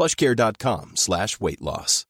plushcare.com slash weight loss.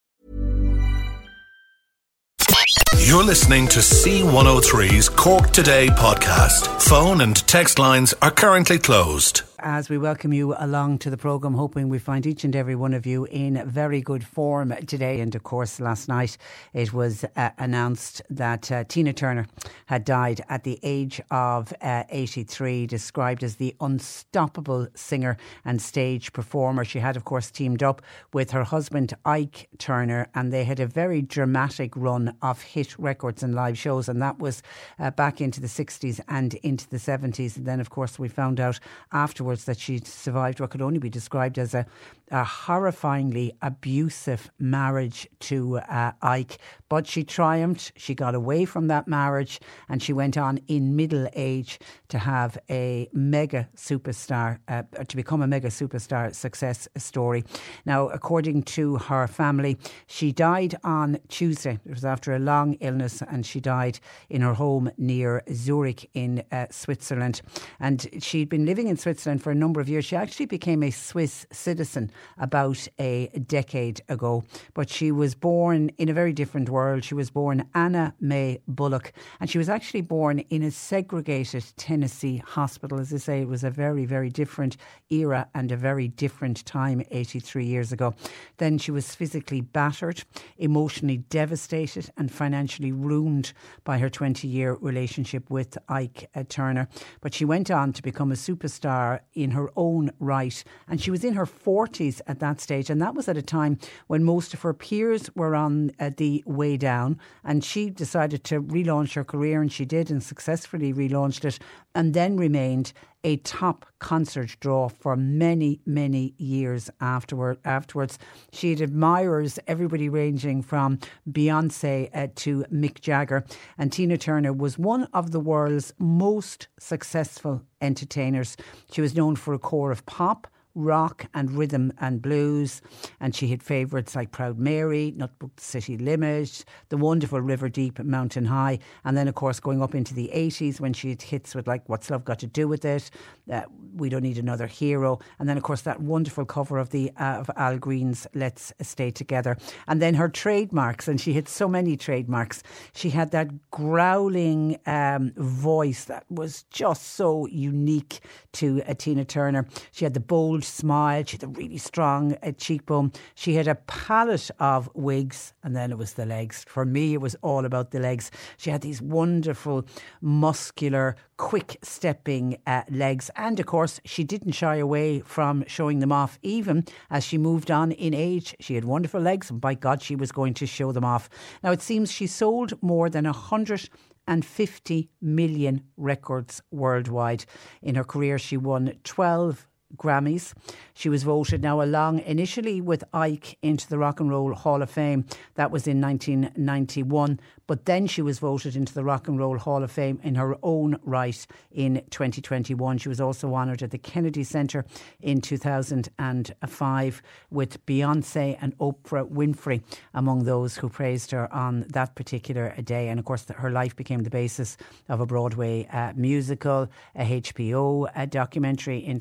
You're listening to C103's Cork Today podcast. Phone and text lines are currently closed as we welcome you along to the programme, hoping we find each and every one of you in very good form today. And of course, last night it was uh, announced that uh, Tina Turner had died at the age of uh, 83, described as the unstoppable singer and stage performer. She had, of course, teamed up with her husband, Ike Turner, and they had a very dramatic run of hit records and live shows. And that was uh, back into the 60s and into the 70s. And then, of course, we found out afterwards afterwards that she survived what could only be described as a, a horrifyingly abusive marriage to uh, Ike. But she triumphed. She got away from that marriage and she went on in middle age to have a mega superstar, uh, to become a mega superstar success story. Now, according to her family, she died on Tuesday. It was after a long illness and she died in her home near Zurich in uh, Switzerland. And she'd been living in Switzerland for a number of years. She actually became a Swiss citizen about a decade ago, but she was born in a very different world. She was born Anna Mae Bullock, and she was actually born in a segregated Tennessee hospital. As I say, it was a very, very different era and a very different time 83 years ago. Then she was physically battered, emotionally devastated, and financially ruined by her 20 year relationship with Ike uh, Turner. But she went on to become a superstar in her own right. And she was in her 40s at that stage. And that was at a time when most of her peers were on uh, the way down. And she decided to relaunch her career, and she did and successfully relaunched it, and then remained a top concert draw for many, many years afterward. Afterwards, she had admirers, everybody ranging from Beyonce uh, to Mick Jagger, and Tina Turner was one of the world's most successful entertainers. She was known for a core of pop rock and rhythm and blues. And she had favourites like Proud Mary, Nutbush City Limit, the wonderful River Deep, Mountain High. And then, of course, going up into the 80s when she had hits with like What's Love Got to Do with It, uh, We Don't Need Another Hero. And then, of course, that wonderful cover of the uh, of Al Green's Let's Stay Together. And then her trademarks, and she had so many trademarks. She had that growling um, voice that was just so unique to uh, Tina Turner. She had the bold smile. She had a really strong uh, cheekbone. She had a palette of wigs, and then it was the legs. For me, it was all about the legs. She had these wonderful, muscular, quick stepping uh, legs. And of course, she didn't shy away from showing them off, even as she moved on in age. She had wonderful legs, and by God, she was going to show them off. Now, it seems she sold more than a hundred and 50 million records worldwide. In her career, she won 12 Grammys. She was voted now along initially with Ike into the Rock and Roll Hall of Fame. That was in 1991. But then she was voted into the Rock and Roll Hall of Fame in her own right in 2021. She was also honoured at the Kennedy Centre in 2005 with Beyonce and Oprah Winfrey among those who praised her on that particular day. And of course, her life became the basis of a Broadway uh, musical, a HBO a documentary in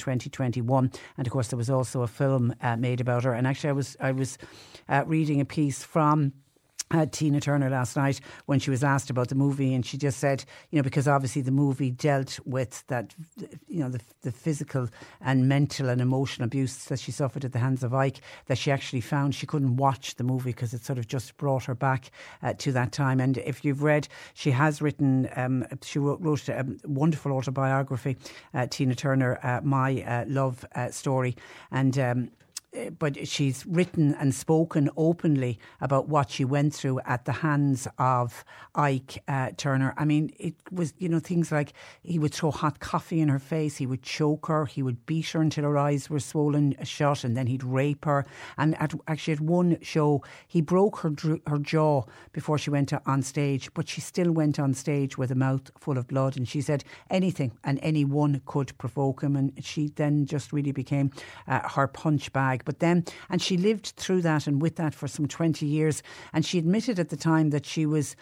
2021. And of course, there was also a film uh, made about her. And actually, I was, I was uh, reading a piece from uh, Tina Turner last night when she was asked about the movie, and she just said, you know, because obviously the movie dealt with that, you know, the, the physical and mental and emotional abuse that she suffered at the hands of Ike, that she actually found she couldn't watch the movie because it sort of just brought her back uh, to that time. And if you've read, she has written, um, she wrote, wrote, a wonderful autobiography, uh, Tina Turner, uh, My uh, Love uh, Story, and. Um, but she's written and spoken openly about what she went through at the hands of Ike uh, Turner. I mean, it was, you know, things like he would throw hot coffee in her face, he would choke her, he would beat her until her eyes were swollen shut, and then he'd rape her. And at, actually, at one show, he broke her, her jaw before she went on stage, but she still went on stage with a mouth full of blood. And she said anything and anyone could provoke him. And she then just really became uh, her punch bag. But then, and she lived through that and with that for some 20 years. And she admitted at the time that she was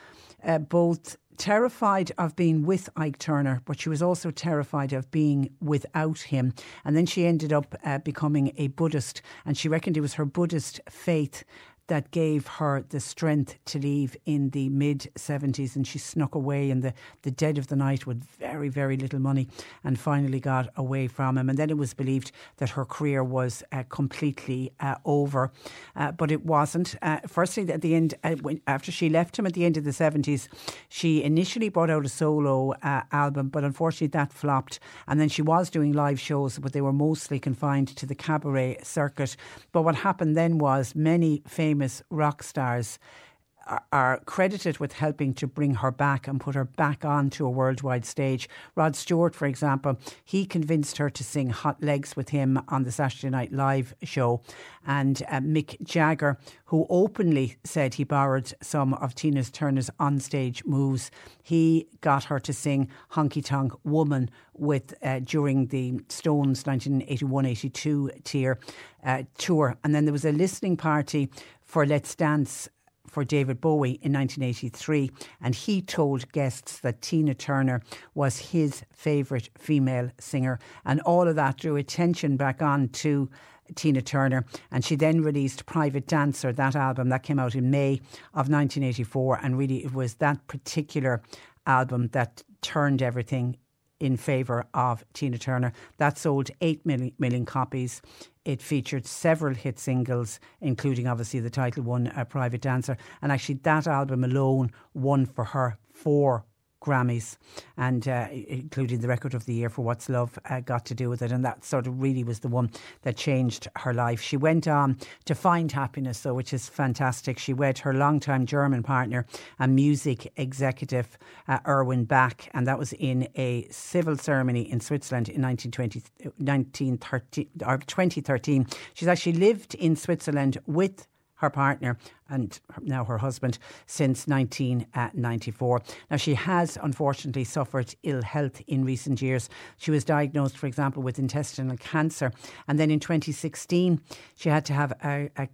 uh, both terrified of being with Ike Turner, but she was also terrified of being without him. And then she ended up uh, becoming a Buddhist, and she reckoned it was her Buddhist faith that gave her the strength to leave in the mid 70s. And she snuck away in the, the dead of the night with very, very little money and finally got away from him. And then it was believed that her career was uh, completely uh, over, uh, but it wasn't. Uh, firstly, at the end, uh, when, after she left him at the end of the 70s, she initially brought out a solo uh, album, but unfortunately that flopped. And then she was doing live shows, but they were mostly confined to the cabaret circuit. But what happened then was many famous famous rock stars are credited with helping to bring her back and put her back onto a worldwide stage. Rod Stewart, for example, he convinced her to sing Hot Legs with him on the Saturday Night Live show. And uh, Mick Jagger, who openly said he borrowed some of Tina Turner's onstage moves, he got her to sing Honky Tonk Woman with uh, during the Stones 1981-82 tier, uh, tour. And then there was a listening party for Let's Dance for David Bowie in 1983, and he told guests that Tina Turner was his favourite female singer, and all of that drew attention back on to. Tina Turner, and she then released Private Dancer, that album that came out in May of 1984. And really, it was that particular album that turned everything in favour of Tina Turner. That sold 8 million, million copies. It featured several hit singles, including obviously the title one, uh, Private Dancer. And actually, that album alone won for her four Grammys, and uh, including the record of the year for What's Love uh, got to do with it, and that sort of really was the one that changed her life. She went on to find happiness, though, which is fantastic. She wed her longtime German partner and music executive uh, Erwin Bach, and that was in a civil ceremony in Switzerland in 1920, 1913, or 2013. She's actually lived in Switzerland with her partner and now her husband since 1994. Now, she has unfortunately suffered ill health in recent years. She was diagnosed, for example, with intestinal cancer. And then in 2016, she had to have a, a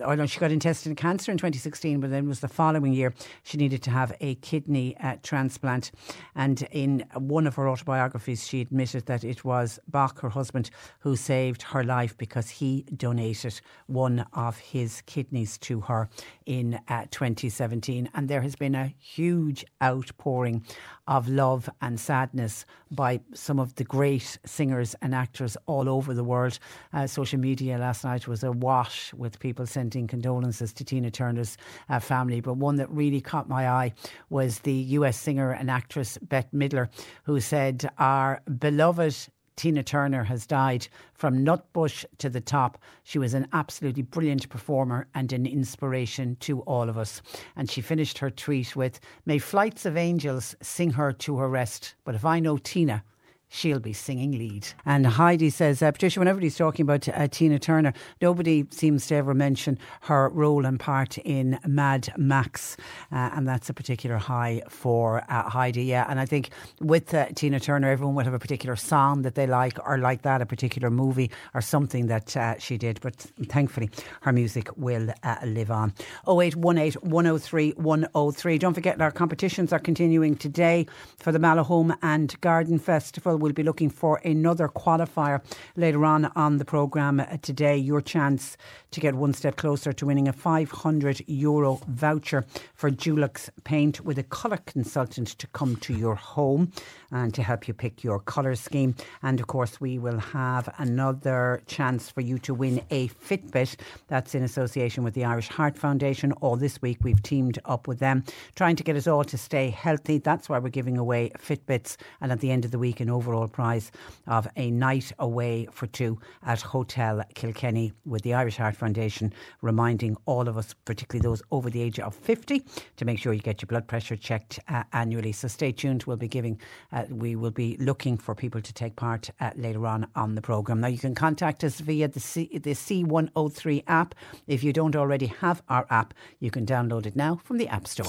oh no, she got intestinal cancer in 2016, but then was the following year she needed to have a kidney uh, transplant. And in one of her autobiographies, she admitted that it was Bach, her husband, who saved her life because he donated one of his kidneys to her in uh, 2017. And there has been a huge outpouring of love and sadness by some of the great singers and actors all over the world. Uh, social media last night was awash with people sending condolences to Tina Turner's uh, family. But one that really caught my eye was the US singer and actress Bette Midler, who said, Our beloved Tina Turner has died from Nutbush to the top. She was an absolutely brilliant performer and an inspiration to all of us. And she finished her tweet with May flights of angels sing her to her rest. But if I know Tina, she'll be singing lead. And Heidi says, uh, Patricia, whenever he's talking about uh, Tina Turner, nobody seems to ever mention her role and part in Mad Max. Uh, and that's a particular high for uh, Heidi. Yeah. And I think with uh, Tina Turner, everyone will have a particular song that they like or like that, a particular movie or something that uh, she did. But thankfully, her music will live on. 0818 103 103. Don't forget, our competitions are continuing today for the Mallow Home and Garden Festival well. Be looking for another qualifier later on on the programme today. Your chance to get one step closer to winning a 500 euro voucher for Dulux paint with a colour consultant to come to your home and to help you pick your colour scheme. And of course, we will have another chance for you to win a Fitbit. That's in association with the Irish Heart Foundation. All this week, we've teamed up with them, trying to get us all to stay healthy. That's why we're giving away Fitbits. And at the end of the week, an overall prize of a night away for two at Hotel Kilkenny with the Irish Heart Foundation, reminding all of us, particularly those over the age of 50, to make sure you get your blood pressure checked uh, annually. So stay tuned. We'll be giving, uh, we will be looking for people to take part uh, later on on the programme. Now, you can contact us via the, C, the C103 app. If you don't already have our app, you can download it now from the App Store.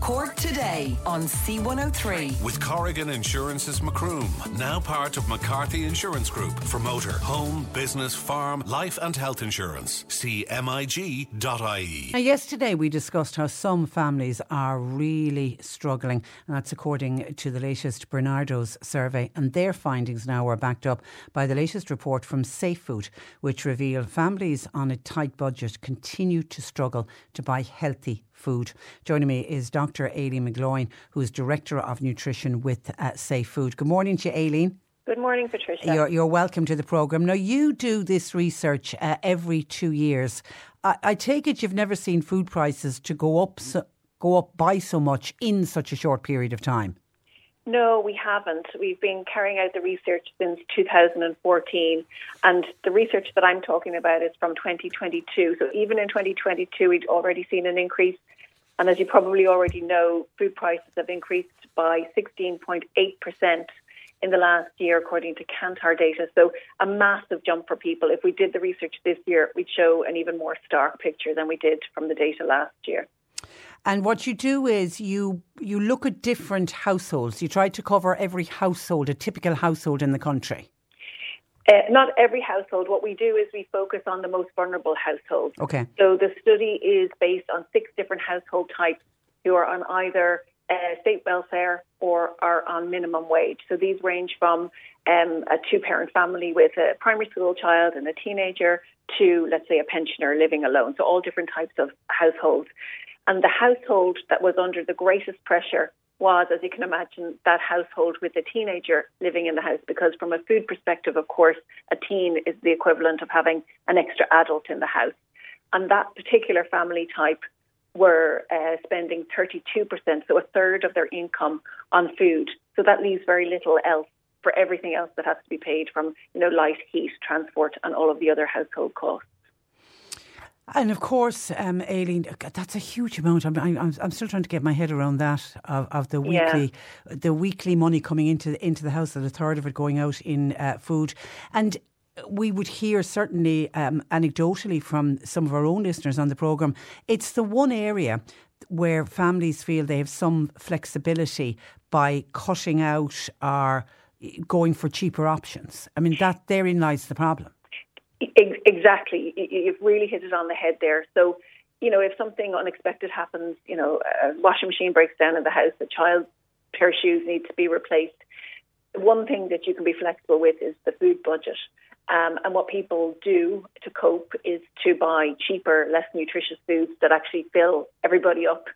Cork today on C103. With Corrigan Insurance's Macroom, now part of McCarthy Insurance Group for motor, home, business, farm, life and health insurance. See MIG.ie. Now, yesterday we discussed how some families are really struggling, and that's according to the latest Barnardos survey. And their findings now are backed up by the latest report from Safe Food, which reveal families on a tight budget continue to struggle to buy healthy food. Joining me is Dr. Aileen McGloin, who is Director of Nutrition with uh, Safe Food. Good morning to you, Aileen. Good morning, Patricia. You're, you're welcome to the programme. Now, you do this research uh, every two years. I, I, take it you've never seen food prices to go up, so, go up by so much in such a short period of time. No, we haven't. We've been carrying out the research since 2014, and the research that I'm talking about is from 2022. So even in 2022, we'd already seen an increase. And as you probably already know, food prices have increased by 16.8% in the last year, according to Kantar data. So a massive jump for people. If we did the research this year, we'd show an even more stark picture than we did from the data last year. And what you do is you you look at different households. You try to cover every household, a typical household in the country. Uh, not every household. What we do is we focus on the most vulnerable households. Okay. So the study is based on six different household types who are on either uh, state welfare or are on minimum wage. So these range from um, a two parent family with a primary school child and a teenager to, let's say, a pensioner living alone. So all different types of households. And the household that was under the greatest pressure was, as you can imagine, that household with a teenager living in the house. Because from a food perspective, of course, a teen is the equivalent of having an extra adult in the house. And that particular family type were uh, spending 32%, so a third of their income on food. So that leaves very little else for everything else that has to be paid from, you know, light, heat, transport, and all of the other household costs. And of course, um, Aileen, that's a huge amount. I'm, I'm, I'm still trying to get my head around that of, of the weekly, yeah. the weekly money coming into into the house, and a third of it going out in uh, food. And we would hear certainly um, anecdotally from some of our own listeners on the programme, it's the one area where families feel they have some flexibility by cutting out or going for cheaper options. I mean, that therein lies the problem. Exactly. You've really hit it on the head there. So, you know, if something unexpected happens, you know, a washing machine breaks down in the house, a child's pair of shoes needs to be replaced. One thing that you can be flexible with is the food budget. Um, and what people do to cope is to buy cheaper, less nutritious foods that actually fill everybody up.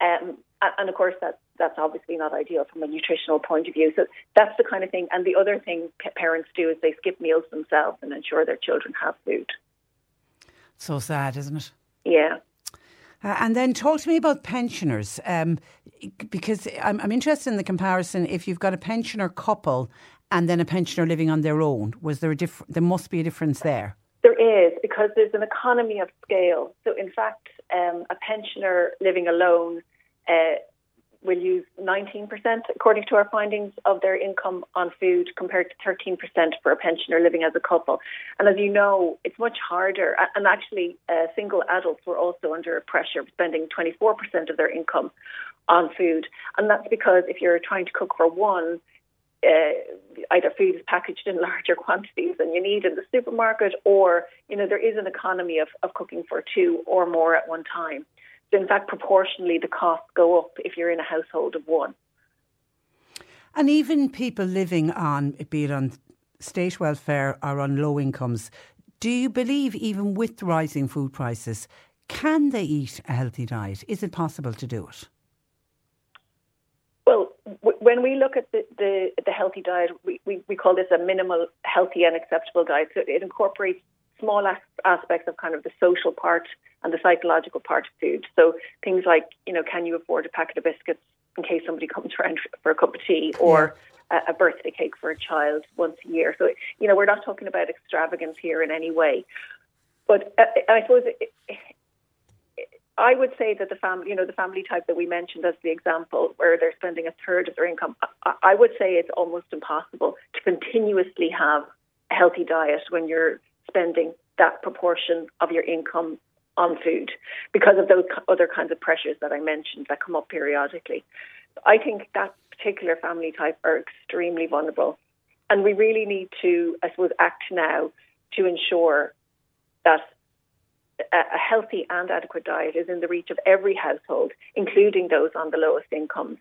Um, and of course, that's that's obviously not ideal from a nutritional point of view. So that's the kind of thing. And the other thing parents do is they skip meals themselves and ensure their children have food. So sad, isn't it? Yeah. Uh, and then talk to me about pensioners, um, because I'm, I'm interested in the comparison. If you've got a pensioner couple and then a pensioner living on their own? Was there a diff- There must be a difference there. There is because there's an economy of scale. So, in fact, um, a pensioner living alone uh, will use 19%, according to our findings, of their income on food compared to 13% for a pensioner living as a couple. And as you know, it's much harder. And actually, uh, single adults were also under pressure, of spending 24% of their income on food. And that's because if you're trying to cook for one, uh, either food is packaged in larger quantities than you need in the supermarket, or you know there is an economy of, of cooking for two or more at one time. In fact, proportionally, the costs go up if you're in a household of one. And even people living on, be it on state welfare or on low incomes, do you believe, even with rising food prices, can they eat a healthy diet? Is it possible to do it? Well, w- when we look at the, the, the healthy diet, we, we, we, call this a minimal, healthy, and acceptable diet. So it incorporates small as- aspects of kind of the social part and the psychological part of food. So things like, you know, can you afford a packet of biscuits in case somebody comes around for a cup of tea, or yeah. a, a birthday cake for a child once a year? So, you know, we're not talking about extravagance here in any way. But uh, I suppose it, I would say that the family, you know, the family type that we mentioned as the example, where they're spending a third of their income, I, I would say it's almost impossible to continuously have a healthy diet when you're spending that proportion of your income on food because of those other kinds of pressures that I mentioned that come up periodically. I think that particular family type are extremely vulnerable. And we really need to, I suppose, act now to ensure that a healthy and adequate diet is in the reach of every household, including those on the lowest incomes.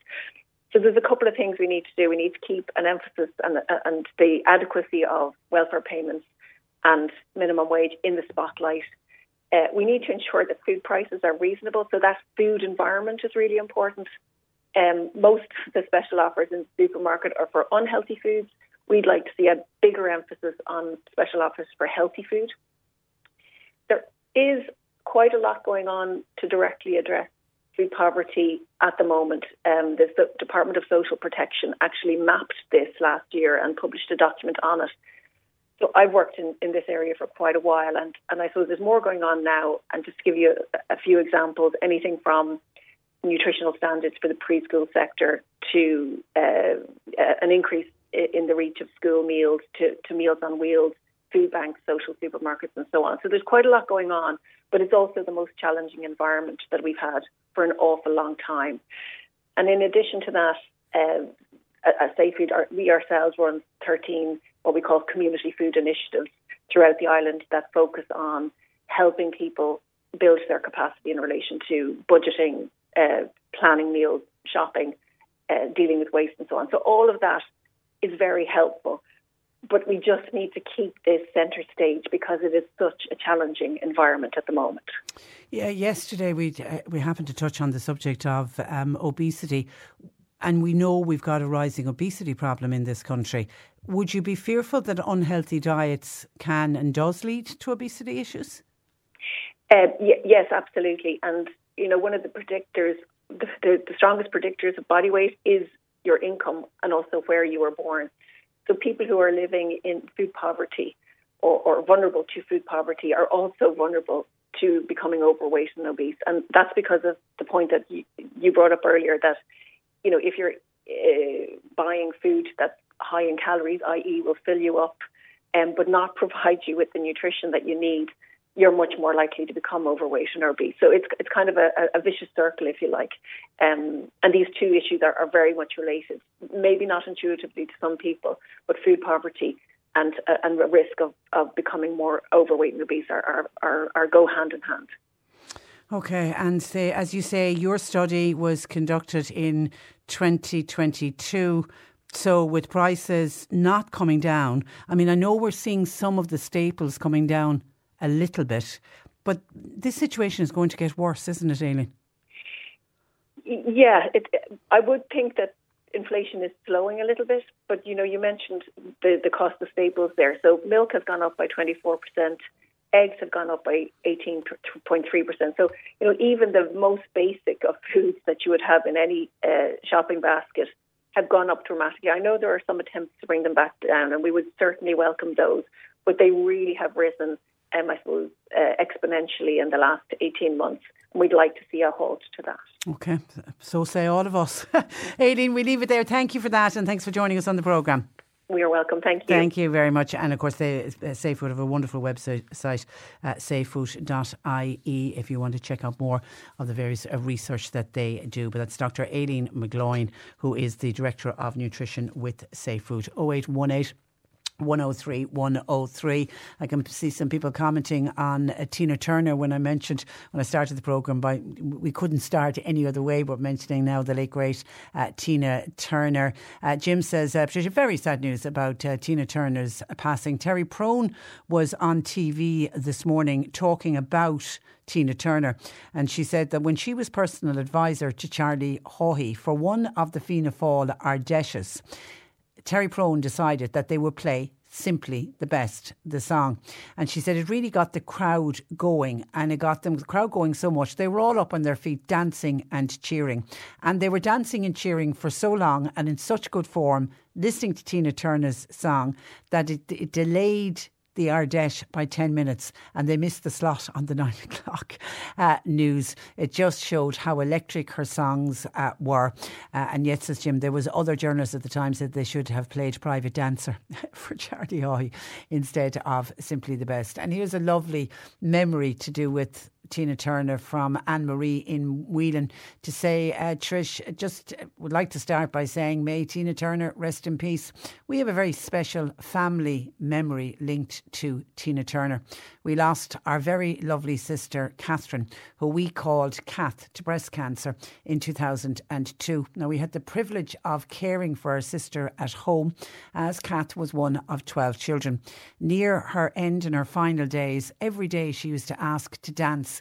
So there's a couple of things we need to do. We need to keep an emphasis and, and the adequacy of welfare payments and minimum wage in the spotlight. Uh, we need to ensure that food prices are reasonable, so that food environment is really important. Um, most of the special offers in the supermarket are for unhealthy foods. We'd like to see a bigger emphasis on special offers for healthy food. There is quite a lot going on to directly address food poverty at the moment. Um, the Department of Social Protection actually mapped this last year and published a document on it. So I've worked in, in this area for quite a while, and, and I suppose there's more going on now. And just to give you a, a few examples, anything from nutritional standards for the preschool sector to uh, an increase in the reach of school meals to, to meals on wheels food banks, social supermarkets, and so on. So there's quite a lot going on, but it's also the most challenging environment that we've had for an awful long time. And in addition to that, uh, at Safe Food, we ourselves run 13 what we call community food initiatives throughout the island that focus on helping people build their capacity in relation to budgeting, uh, planning meals, shopping, uh, dealing with waste, and so on. So all of that is very helpful but we just need to keep this centre stage because it is such a challenging environment at the moment. Yeah, yesterday we uh, we happened to touch on the subject of um, obesity, and we know we've got a rising obesity problem in this country. Would you be fearful that unhealthy diets can and does lead to obesity issues? Uh, y- yes, absolutely. And you know, one of the predictors, the, the, the strongest predictors of body weight is your income and also where you were born. So people who are living in food poverty or, or vulnerable to food poverty are also vulnerable to becoming overweight and obese. And that's because of the point that you, you brought up earlier that, you know, if you're uh, buying food that's high in calories, i.e., will fill you up, um, but not provide you with the nutrition that you need, you're much more likely to become overweight and obese. So it's it's kind of a, a vicious circle, if you like. Um, and these two issues are, are very much related. Maybe not intuitively to some people, but food poverty and uh, and risk of, of becoming more overweight and obese are, are, are, are go hand in hand. Okay, and say, as you say, your study was conducted in 2022. So, with prices not coming down, I mean, I know we're seeing some of the staples coming down a little bit. But this situation is going to get worse, isn't it, Aileen? Yeah, it, I would think that inflation is slowing a little bit, but you know, you mentioned the, the cost of staples there. So milk has gone up by 24%, eggs have gone up by 18.3%. So, you know, even the most basic of foods that you would have in any uh, shopping basket have gone up dramatically. I know there are some attempts to bring them back down, and we would certainly welcome those, but they really have risen um, I suppose, uh, exponentially in the last 18 months. we'd like to see a halt to that. Okay, so say all of us. Aileen, we leave it there. Thank you for that and thanks for joining us on the programme. We are welcome. Thank you. Thank you very much. And of course, they, uh, Safe Food have a wonderful website, site, uh, safefood.ie, if you want to check out more of the various uh, research that they do. But that's Dr. Aileen McGloin, who is the Director of Nutrition with Safe Food. 0818 103 103. I can see some people commenting on uh, Tina Turner when I mentioned when I started the programme by we couldn't start any other way but mentioning now the late great uh, Tina Turner. Uh, Jim says, uh, Patricia, very sad news about uh, Tina Turner's passing. Terry Prone was on TV this morning talking about Tina Turner. And she said that when she was personal advisor to Charlie Haughey for one of the Fianna Fáil Ard Fheises, Terry Prone decided that they would play simply the best, the song. And she said it really got the crowd going and it got them, the crowd going so much. They were all up on their feet dancing and cheering. And they were dancing and cheering for so long and in such good form, listening to Tina Turner's song, that it, it delayed the Ard Fheis by 10 minutes and they missed the slot on the 9 o'clock uh, news. It just showed how electric her songs uh, were. Uh, and yet, says Jim, there was other journalists at the time said they should have played Private Dancer for Charlie Haughey instead of Simply the Best. And here's a lovely memory to do with Tina Turner from Anne Marie in Whelan to say, uh, Trish, just would like to start by saying, may Tina Turner rest in peace. We have a very special family memory linked to Tina Turner. We lost our very lovely sister, Catherine, who we called Kath to breast cancer in 2002. Now, we had the privilege of caring for our sister at home as Kath was one of 12 children. Near her end in her final days, every day she used to ask to dance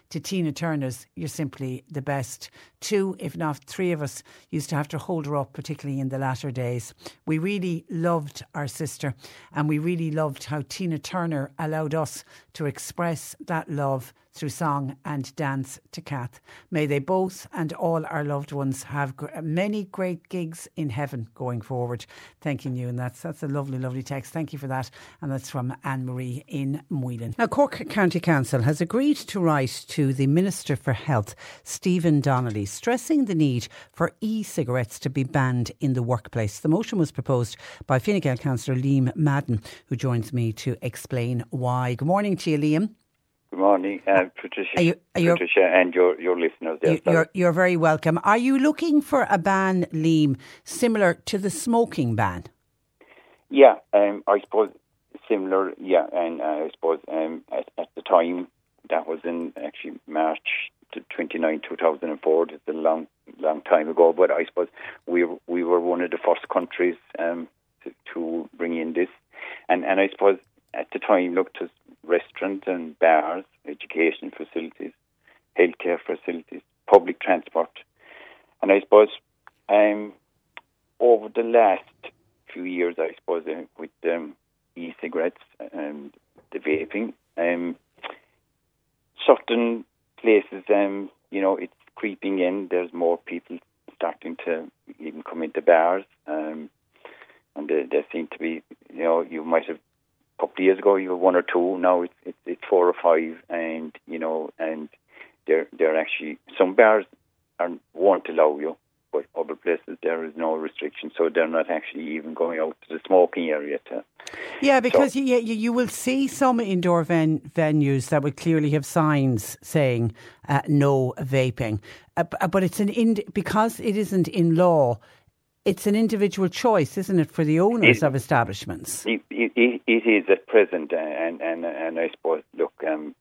to Tina Turner's You're Simply the Best. Two, if not three of us, used to have to hold her up, particularly in the latter days. We really loved our sister and we really loved how Tina Turner allowed us to express that love through song and dance to Kath. May they both and all our loved ones have many great gigs in heaven going forward. Thanking you, and that's that's a lovely, lovely text. Thank you for that, and that's from Anne Marie in Moylan. Now, Cork County Council has agreed to write to the Minister for Health, Stephen Donnelly, stressing the need for e-cigarettes to be banned in the workplace. The motion was proposed by Fine Gael Councillor Liam Madden, who joins me to explain why. Good morning to you, Liam. Good morning, uh, Patricia, are you, are you, Patricia, and your your listeners. There, you're you're very welcome. Are you looking for a ban, Liam, similar to the smoking ban? Yeah, um, I suppose similar. Yeah, and uh, I suppose um, at, at, the time that was in actually March 29, 2004. It's a long long time ago, but I suppose we we were one of the first countries um, to, to bring in this, and and I suppose at the time looked as restaurants and bars, education facilities, healthcare facilities, public transport. And I suppose um, over the last few years, I suppose, uh, with um, e-cigarettes and the vaping, um, certain places, um, you know, it's creeping in. There's more people starting to even come into bars. Um, and there, there seem to be, you know, you might have a couple of years ago you were one or two. Now it's, it's it's four or five, and you know, and they're they're actually some bars are won't allow you, but other places there is no restriction, so they're not actually even going out to the smoking area. To, yeah, because so, you, you you will see some indoor ven- venues that would clearly have signs saying uh, no vaping, uh, but it's an ind- because it isn't in law it's an individual choice, isn't it, for the owners it, of establishments? It, it, it is at present, and and and I suppose look, um,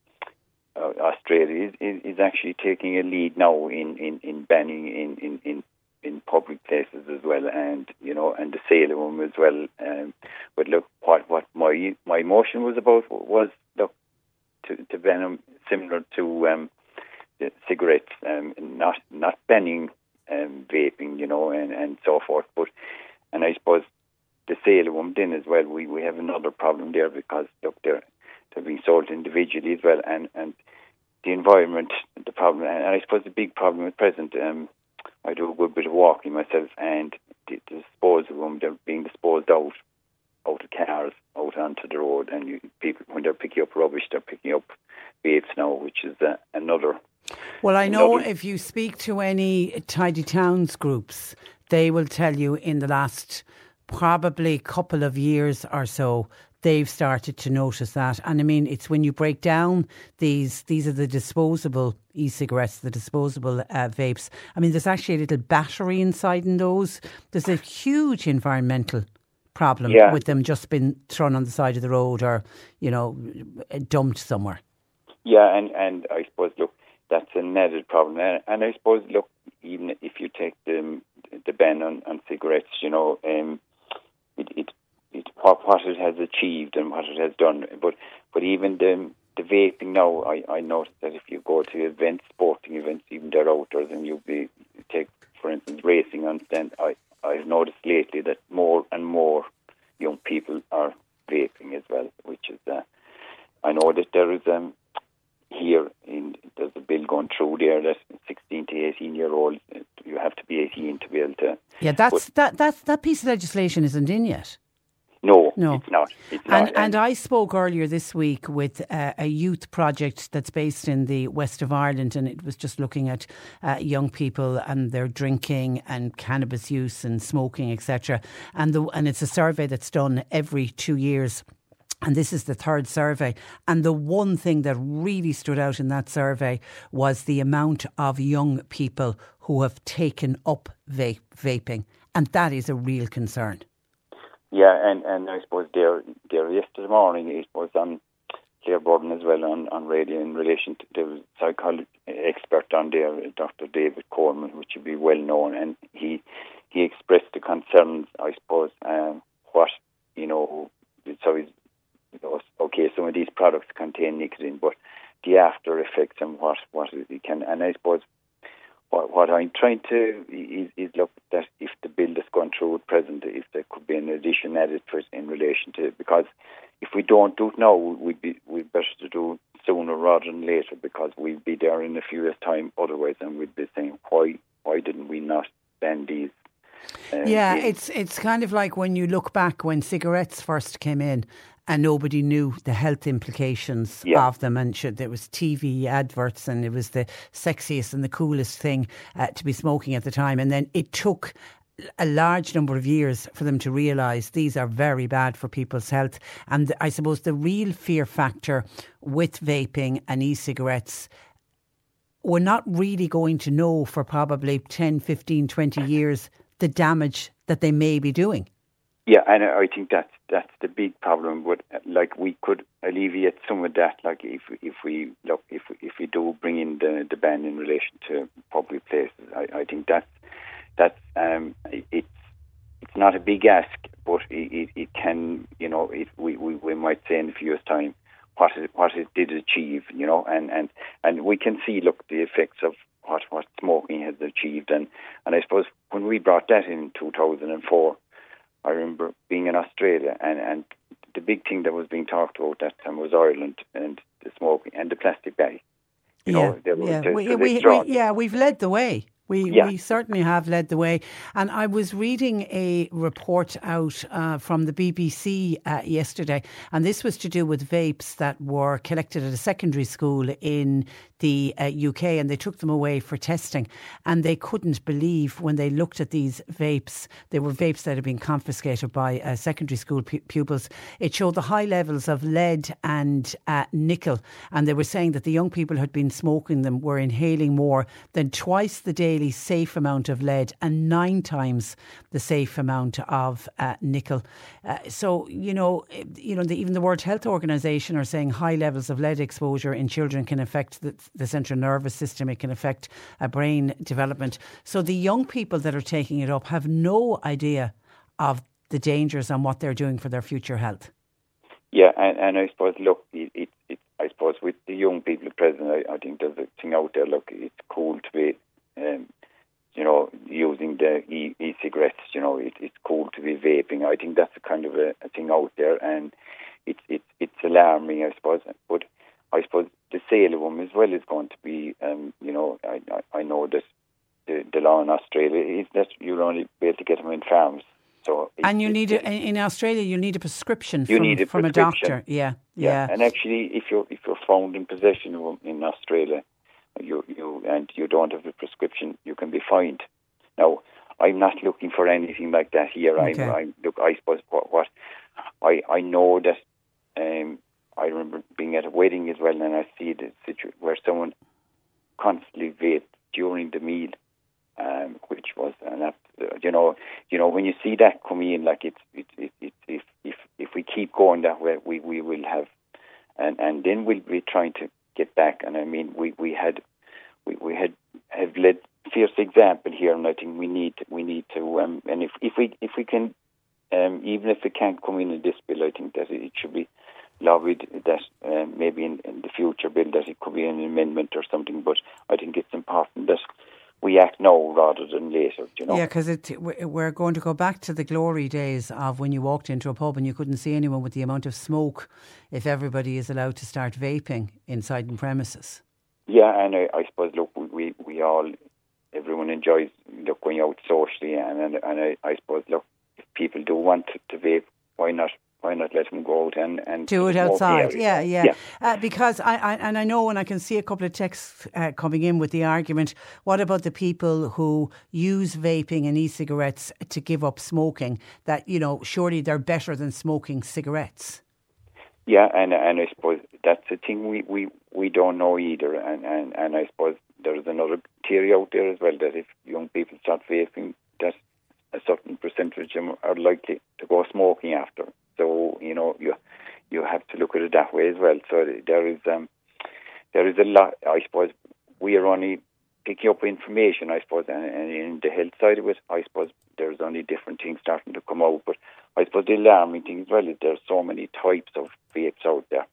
uh, Australia is, is actually taking a lead now in, in, in banning in, in, in, in public places as well, and you know, and the sale of them as well. Um, but look, what what my my motion was about was look to to them similar to um, cigarettes, um, not not banning um, vaping, you know, and, and so forth. But and I suppose the sale of them then as well, we, we have another problem there because look, they're they're being sold individually as well, and and the environment, the problem, and I suppose the big problem at present. Um, I do a good bit of walking myself, and the, the disposal of them they're being disposed out out of cars out onto the road, and you, people when they're picking up rubbish, they're picking up vapes now, which is uh, another well, I know if you speak to any tidy towns groups, they will tell you in the last probably couple of years or so they've started to notice that. And I mean, it's when you break down these, these are the disposable e-cigarettes, the disposable uh, vapes. I mean, there's actually a little battery inside in those. There's a huge environmental problem Yeah. with them just being thrown on the side of the road or, you know, dumped somewhere. Yeah, and, and I suppose, look, that's an added problem. And, and I suppose, look, even if you take the, the ban on, on cigarettes, you know, um, it, it, what, what it has achieved and what it has done. But, but even the, the vaping now, I, I noticed that if you go to events, sporting events, even they're outdoors, and you be take, for instance, racing on stand, I, I've noticed lately that more and more young people are vaping as well, which is, uh, I know that there is um, here in there's a bill going through there that 16 to 18 year olds you have to be 18 to be able to. Yeah, that's that that that piece of legislation isn't in yet. No, No. it's not. It's And, not. and I spoke earlier this week with uh, a youth project that's based in the west of Ireland, and it was just looking at uh, young people and their drinking and cannabis use and smoking, etc. And the and it's a survey that's done every two years. And this is the third survey. And the one thing that really stood out in that survey was the amount of young people who have taken up vape, vaping. And that is a real concern. Yeah, and, and I suppose there, there yesterday morning it was on Claire Byrne as well on, on radio in relation to the psychology expert on there, Dr. David Coleman, which would be well known, and he he expressed the concerns, I suppose, um, what you know. So you okay, some of these products contain nicotine, but the after effects and what what it can, and I suppose what, what I'm trying to is, is look that if the bill that's gone through at present, if there could be an addition added for, in relation to because if we don't do it now, we'd be we'd better to do it sooner rather than later because we'd be there in a few years' time otherwise, and we'd be saying why why didn't we not ban these? uh, Yeah, it's it's kind of like when you look back when cigarettes first came in and nobody knew the health implications Yeah. of them and should, there was TV adverts and it was the sexiest and the coolest thing uh, to be smoking at the time and then it took a large number of years for them to realise these are very bad for people's health and I suppose the real fear factor with vaping and e-cigarettes we're not really going to know for probably 10, 15, 20 years the damage that they may be doing. Yeah, and I think that's that's the big problem. But like we could alleviate some of that, like if if we look if we, if we do bring in the the ban in relation to public places, I, I think that's that's um it's it's not a big ask, but it, it, it can you know it, we, we we might say in a few years time what it what it did achieve, you know, and and and we can see look the effects of what what smoking has achieved, and and I suppose when we brought that in two thousand and four. I remember being in Australia, and, and the big thing that was being talked about that time was Ireland and the smoking and the plastic bag. You know, they were- yeah. we, so we, we, yeah, we've led the way. We, Yeah. we certainly have led the way. And I was reading a report out uh, from the BBC uh, yesterday, and this was to do with vapes that were collected at a secondary school in the uh, UK, and they took them away for testing. And they couldn't believe when they looked at these vapes, they were vapes that had been confiscated by uh, secondary school pu- pupils. It showed the high levels of lead and uh, nickel, and they were saying that the young people who had been smoking them were inhaling more than twice the daily safe amount of lead and nine times the safe amount of uh, nickel. Uh, so you know, eh, you know, the, even the World Health Organization are saying high levels of lead exposure in children can affect the, the central nervous system. It can affect uh, brain development. So the young people that are taking it up have no idea of the dangers and what they're doing for their future health. Yeah, and, and I suppose, look, it, it, it, I suppose with the young people present, I, I think there's a thing out there, look, it's cool to be, um, you know, using the e- e-cigarettes, you know, it, it's cool to be vaping. I think that's a kind of a, a thing out there, and it's it's it's alarming, I suppose. But I suppose the sale of them as well is going to be, um, you know, I, I, I know that the, the law in Australia is that you'll only be able to get them in farms. So it- And you it- need it- a, in Australia, you need a prescription You from, need a from a doctor. Yeah, yeah. And actually, if you're if you're found in possession of them in Australia, you you and you don't have a prescription, you can be fined. Now, I'm not looking for anything like that here. Okay. I'm, I'm look. I suppose what what I I know that um I remember being at a wedding as well, and I see the situation where someone constantly vaped during the meal, um, which was uh, you know you know when you see that coming in, like it's it's it, it, we keep going that way, we we will have, and and then we'll be trying to get back. And I mean, we we had we we had have led fierce example here, and I think we need we need to. Um, and if if we if we can, um, even if it can't come in in this bill, I think that it should be lobbied that um, maybe in, in the future bill that it could be an amendment or something. But I think it's important that we act now rather than later. You know? Yeah, because we're going to go back to the glory days of when you walked into a pub and you couldn't see anyone with the amount of smoke if everybody is allowed to start vaping inside the premises. Yeah, and I, I suppose look, we we all everyone enjoys look going out socially, and and, and I, I suppose look if people do want to, to vape, why not why not let them go out and, and do it outside? Yeah, yeah. yeah. Uh, because I, I, and I know when I can see a couple of texts uh, coming in with the argument, what about the people who use vaping and e-cigarettes to give up smoking? That you know, surely they're better than smoking cigarettes. Yeah, and and I suppose that's the thing we, we, we don't know either, and, and, and I suppose there's another theory out there as well that if young people start vaping, that a certain percentage of them are likely to go smoking after. So you know you you have to look at it that way as well. So there is um there is a lot. I suppose we are only picking up information. I suppose, and, and in the health side of it, I suppose there's only different things starting to come out. But I suppose the alarming thing as well is there's so many types of vapes out there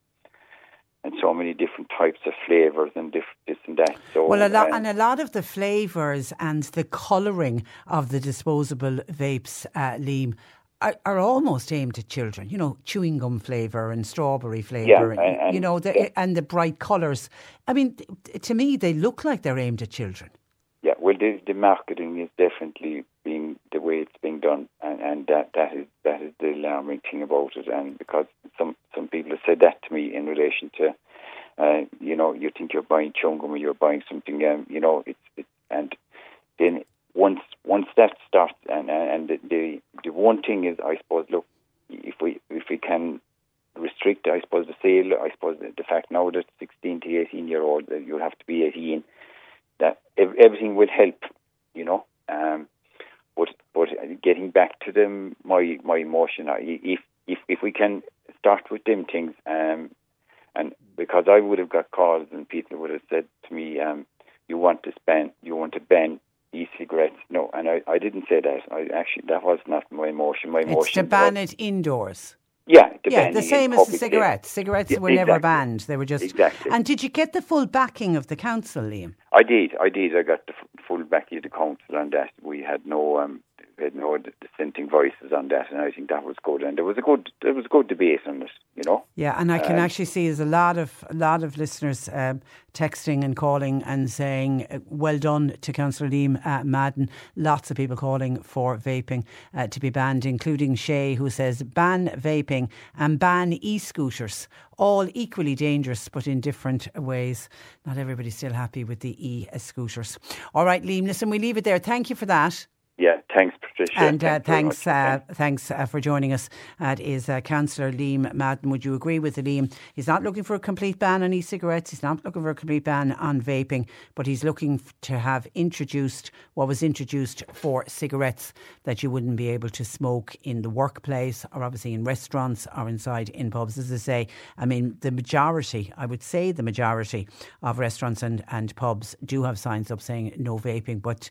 and so many different types of flavors and this, this and that. So, well, a lot, um, and a lot of the flavors and the colouring of the disposable vapes, uh, Liam, are, are, almost aimed at children. You know, chewing gum flavour and strawberry flavour, yeah, and, and, you know, the, yeah. and the bright colours. I mean, to me, they look like they're aimed at children. Yeah, well, the, the marketing is definitely being the way it's being done, and, and that that is that is the alarming thing about it. And because some some people have said that to me in relation to, uh, you know, you think you're buying chewing gum or you're buying something, um, you know, it's, it's and then once once that starts, and and the, the one thing is, I suppose, look, if we if we can restrict, I suppose, the sale, I suppose the, fact now that 16 to 18 year old, that you have to be 18 that everything will help, you know. Um, but but getting back to them, my my emotion, if if if we can start with them things, um, and because I would have got calls and people would have said to me, um, you want to spend, you want to ban e-cigarettes. No, and I, I didn't say that. I actually that was not my emotion. My. It's to ban was, it indoors. Yeah, yeah, the same as the cigarettes. Cigarettes yeah, were exactly. never banned; they were just. Exactly. And did you get the full backing of the council, Liam? I did. I did. I got the f- full backing of the council on that. We had no um, we had no dissenting voices on that, and I think that was good. And there was a good there was a good debate on it, you know. Yeah, and I can um, actually see there's a lot of a lot of listeners um, texting and calling and saying uh, well done to Councillor Liam uh, Madden. Lots of people calling for vaping uh, to be banned, including Shay, who says ban vaping and ban e-scooters. All equally dangerous, but in different ways. Not everybody's still happy with the e-scooters. All right, Liam. Listen, we leave it there. Thank you for that. Yeah, thanks, Patricia. And uh, thanks, uh, thanks uh, for joining us. That is uh, Councillor Liam Madden. Would you agree with Liam? He's not looking for a complete ban on e-cigarettes. He's not looking for a complete ban on vaping, but he's looking to have introduced what was introduced for cigarettes that you wouldn't be able to smoke in the workplace or obviously in restaurants or inside in pubs. As I say, I mean the majority, I would say the majority of restaurants and, and pubs do have signs up saying no vaping, but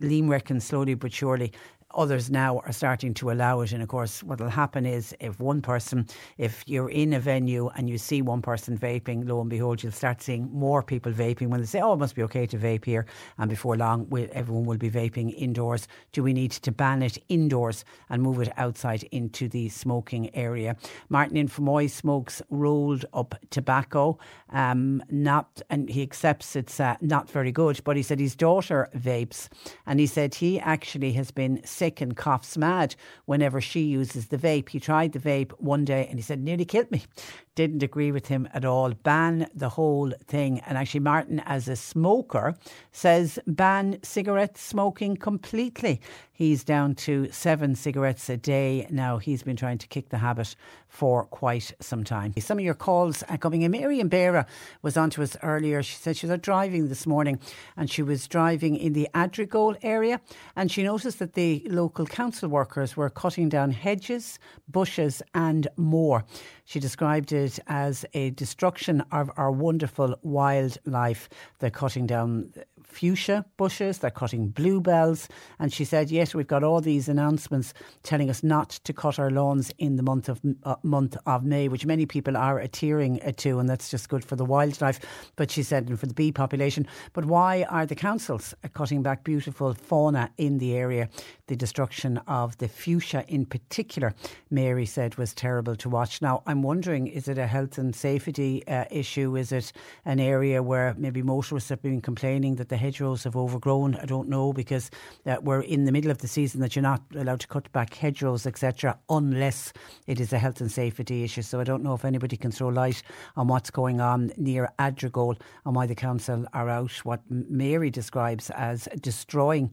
Liam reckons slowly but surely others now are starting to allow it. And of course, what will happen is if one person, if you're in a venue and you see one person vaping, lo and behold, you'll start seeing more people vaping when they say, oh, it must be okay to vape here. And before long, everyone will be vaping indoors. Do we need to ban it indoors and move it outside into the smoking area? Martin in Fermoy smokes rolled up tobacco. Um, not, and he accepts it's uh, not very good, but he said his daughter vapes. And he said he actually has been sick and coughs mad whenever she uses the vape. He tried the vape one day and he said, nearly killed me. Didn't agree with him at all. Ban the whole thing. And actually, Martin, as a smoker, says ban cigarette smoking completely. He's down to seven cigarettes a day now. He's been trying to kick the habit for quite some time. Some of your calls are coming in. And Bera was on to us earlier. She said she was driving this morning and she was driving in the Adrigole area and she noticed that the local council workers were cutting down hedges, bushes, and more. She described it as a destruction of our wonderful wildlife. They're cutting down fuchsia bushes, they're cutting bluebells. And she said, yes, we've got all these announcements telling us not to cut our lawns in the month of uh, month of May, which many people are adhering uh, to, and that's just good for the wildlife. But she said, and for the bee population. But why are the councils cutting back beautiful fauna in the area? The destruction of the fuchsia in particular, Mary said, was terrible to watch. Now, I'm wondering, is it a health and safety uh, issue? Is it an area where maybe motorists have been complaining that the hedgerows have overgrown. I don't know because uh, we're in the middle of the season that you're not allowed to cut back hedgerows, etc., unless it is a health and safety issue. So I don't know if anybody can throw light on what's going on near Adrigole and why the council are out what Mary describes as destroying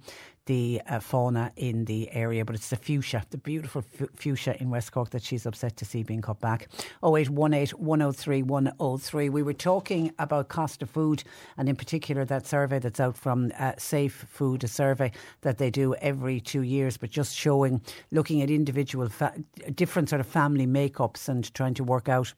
the uh, fauna in the area, but it's the fuchsia, the beautiful fuchsia in West Cork that she's upset to see being cut back. 0818 103 103. We were talking about cost of food and in particular that survey that's out from uh, Safe Food, a survey that they do every two years, but just showing, looking at individual, fa- different sort of family makeups and trying to work out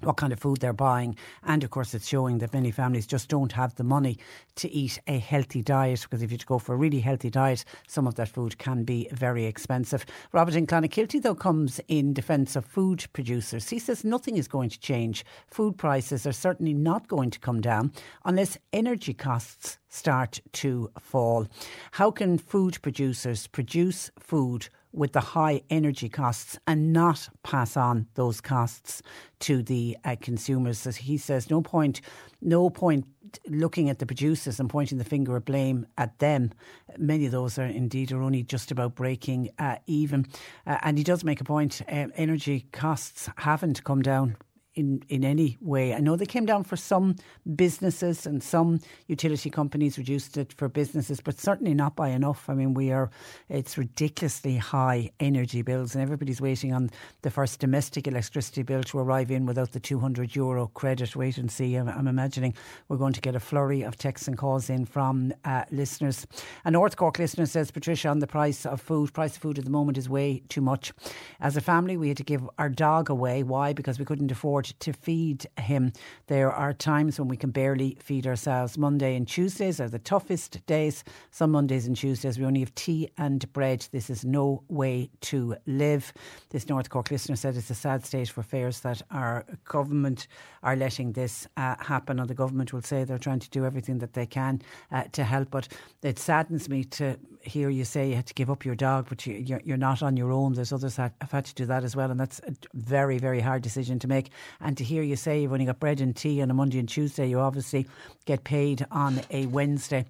what kind of food they're buying. And of course, it's showing that many families just don't have the money to eat a healthy diet because if you go for a really healthy diet, some of that food can be very expensive. Robert in Clonakilty, though, comes in defence of food producers. He says nothing is going to change. Food prices are certainly not going to come down unless energy costs start to fall. How can food producers produce food? With the high energy costs and not pass on those costs to the uh, consumers. As he says, no point, no point looking at the producers and pointing the finger of blame at them. Many of those are indeed are only just about breaking uh, even. Uh, and he does make a point: uh, energy costs haven't come down in, in any way. I know they came down for some businesses and some utility companies reduced it for businesses, but certainly not by enough. I mean, we are, it's ridiculously high energy bills, and everybody's waiting on the first domestic electricity bill to arrive in without the 200 euro credit. Wait and see. I'm, I'm imagining we're going to get a flurry of texts and calls in from uh, listeners. A North Cork listener says, Patricia, on the price of food, price of food at the moment is way too much. As a family, we had to give our dog away. Why? Because we couldn't afford afford to feed him. There are times when we can barely feed ourselves. Monday and Tuesdays are the toughest days. Some Mondays and Tuesdays we only have tea and bread. This is no way to live. This North Cork listener said it's a sad state for affairs that our government are letting this uh, happen, or the government will say they're trying to do everything that they can uh, to help. But it saddens me to hear you say you had to give up your dog, but you, you're, you're not on your own. There's others that have had to do that as well, and that's a very, very hard decision to make. And to hear you say when only got bread and tea on a Monday and Tuesday, you obviously get paid on a Wednesday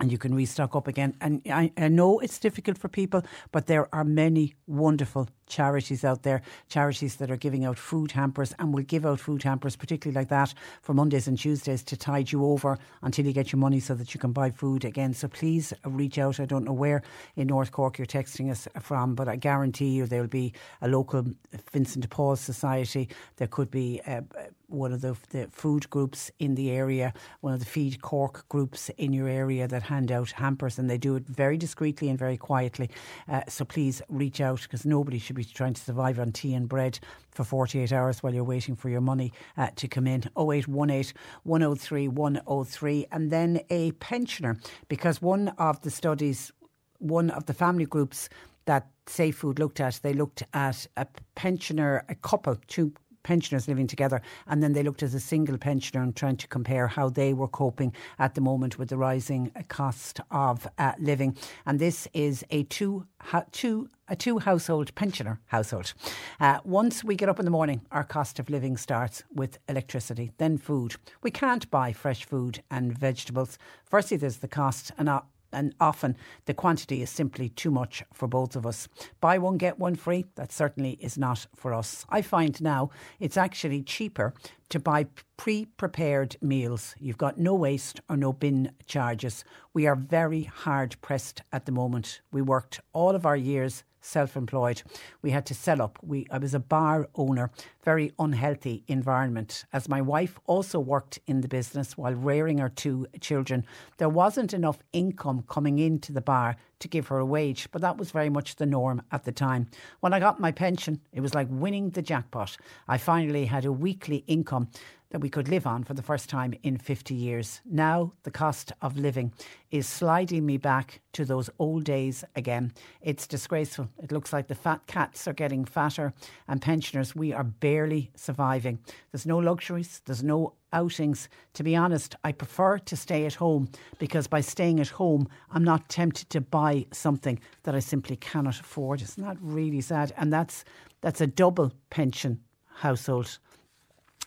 and you can restock up again. And I, I, know it's difficult for people, but there are many wonderful charities out there, charities that are giving out food hampers and will give out food hampers, particularly like that, for Mondays and Tuesdays to tide you over until you get your money so that you can buy food again. So please reach out. I don't know where in North Cork you're texting us from, but I guarantee you there will be a local Vincent de Paul Society. There could be uh, one of the, the food groups in the area, one of the Feed Cork groups in your area that hand out hampers, and they do it very discreetly and very quietly. Uh, so please reach out because nobody should be trying to survive on tea and bread for 48 hours while you're waiting for your money uh, to come in. 0818 103 103. And then a pensioner, because one of the studies, one of the family groups that Safe Food looked at, they looked at a pensioner, a couple, two pensioners living together, and then they looked at a single pensioner and trying to compare how they were coping at the moment with the rising cost of uh, living. And this is a two two a two household pensioner household. Uh, once we get up in the morning, our cost of living starts with electricity, then food. We can't buy fresh food and vegetables. Firstly, there's the cost, and uh, and often the quantity is simply too much for both of us. Buy one, get one free, that certainly is not for us. I find now it's actually cheaper to buy pre prepared meals. You've got no waste or no bin charges. We are very hard pressed at the moment. We worked all of our years self employed. We had to sell up. We, I was a bar owner, very unhealthy environment. As my wife also worked in the business while rearing our two children, there wasn't enough income coming into the bar to give her a wage, but that was very much the norm at the time. When I got my pension, it was like winning the jackpot. I finally had a weekly income that we could live on for the first time in 50 years. Now, the cost of living is sliding me back to those old days again. It's disgraceful. It looks like the fat cats are getting fatter, and pensioners, we are barely surviving. There's no luxuries, there's no outings. To be honest, I prefer to stay at home because by staying at home, I'm not tempted to buy something that I simply cannot afford. Isn't that really sad? And that's that's a double pension household.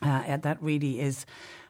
Uh, that really is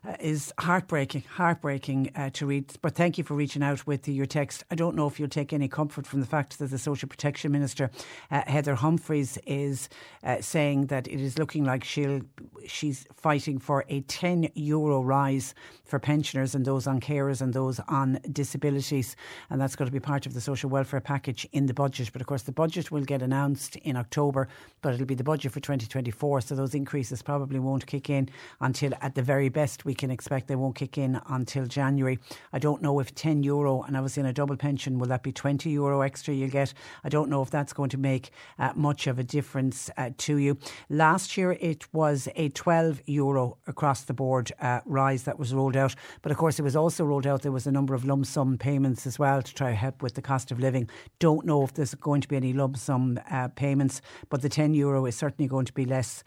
uh, is heartbreaking, heartbreaking uh, to read. But thank you for reaching out with your text. I don't know if you'll take any comfort from the fact that the Social Protection Minister, uh, Heather Humphreys, is uh, saying that it is looking like she'll she's fighting for a 10 euro rise for pensioners and those on carers and those on disabilities, and that's going to be part of the social welfare package in the budget. But of course, the budget will get announced in October, but it'll be the budget for 2024, so those increases probably won't kick in until at the very best we we can expect they won't kick in until January. I don't know if 10 euro, and I was in a double pension, will that be 20 euro extra you'll get? I don't know if that's going to make uh, much of a difference uh, to you. Last year it was a 12 euro across the board uh, rise that was rolled out, but of course it was also rolled out there was a number of lump sum payments as well to try to help with the cost of living. Don't know if there's going to be any lump sum uh, payments, but the 10 euro is certainly going to be less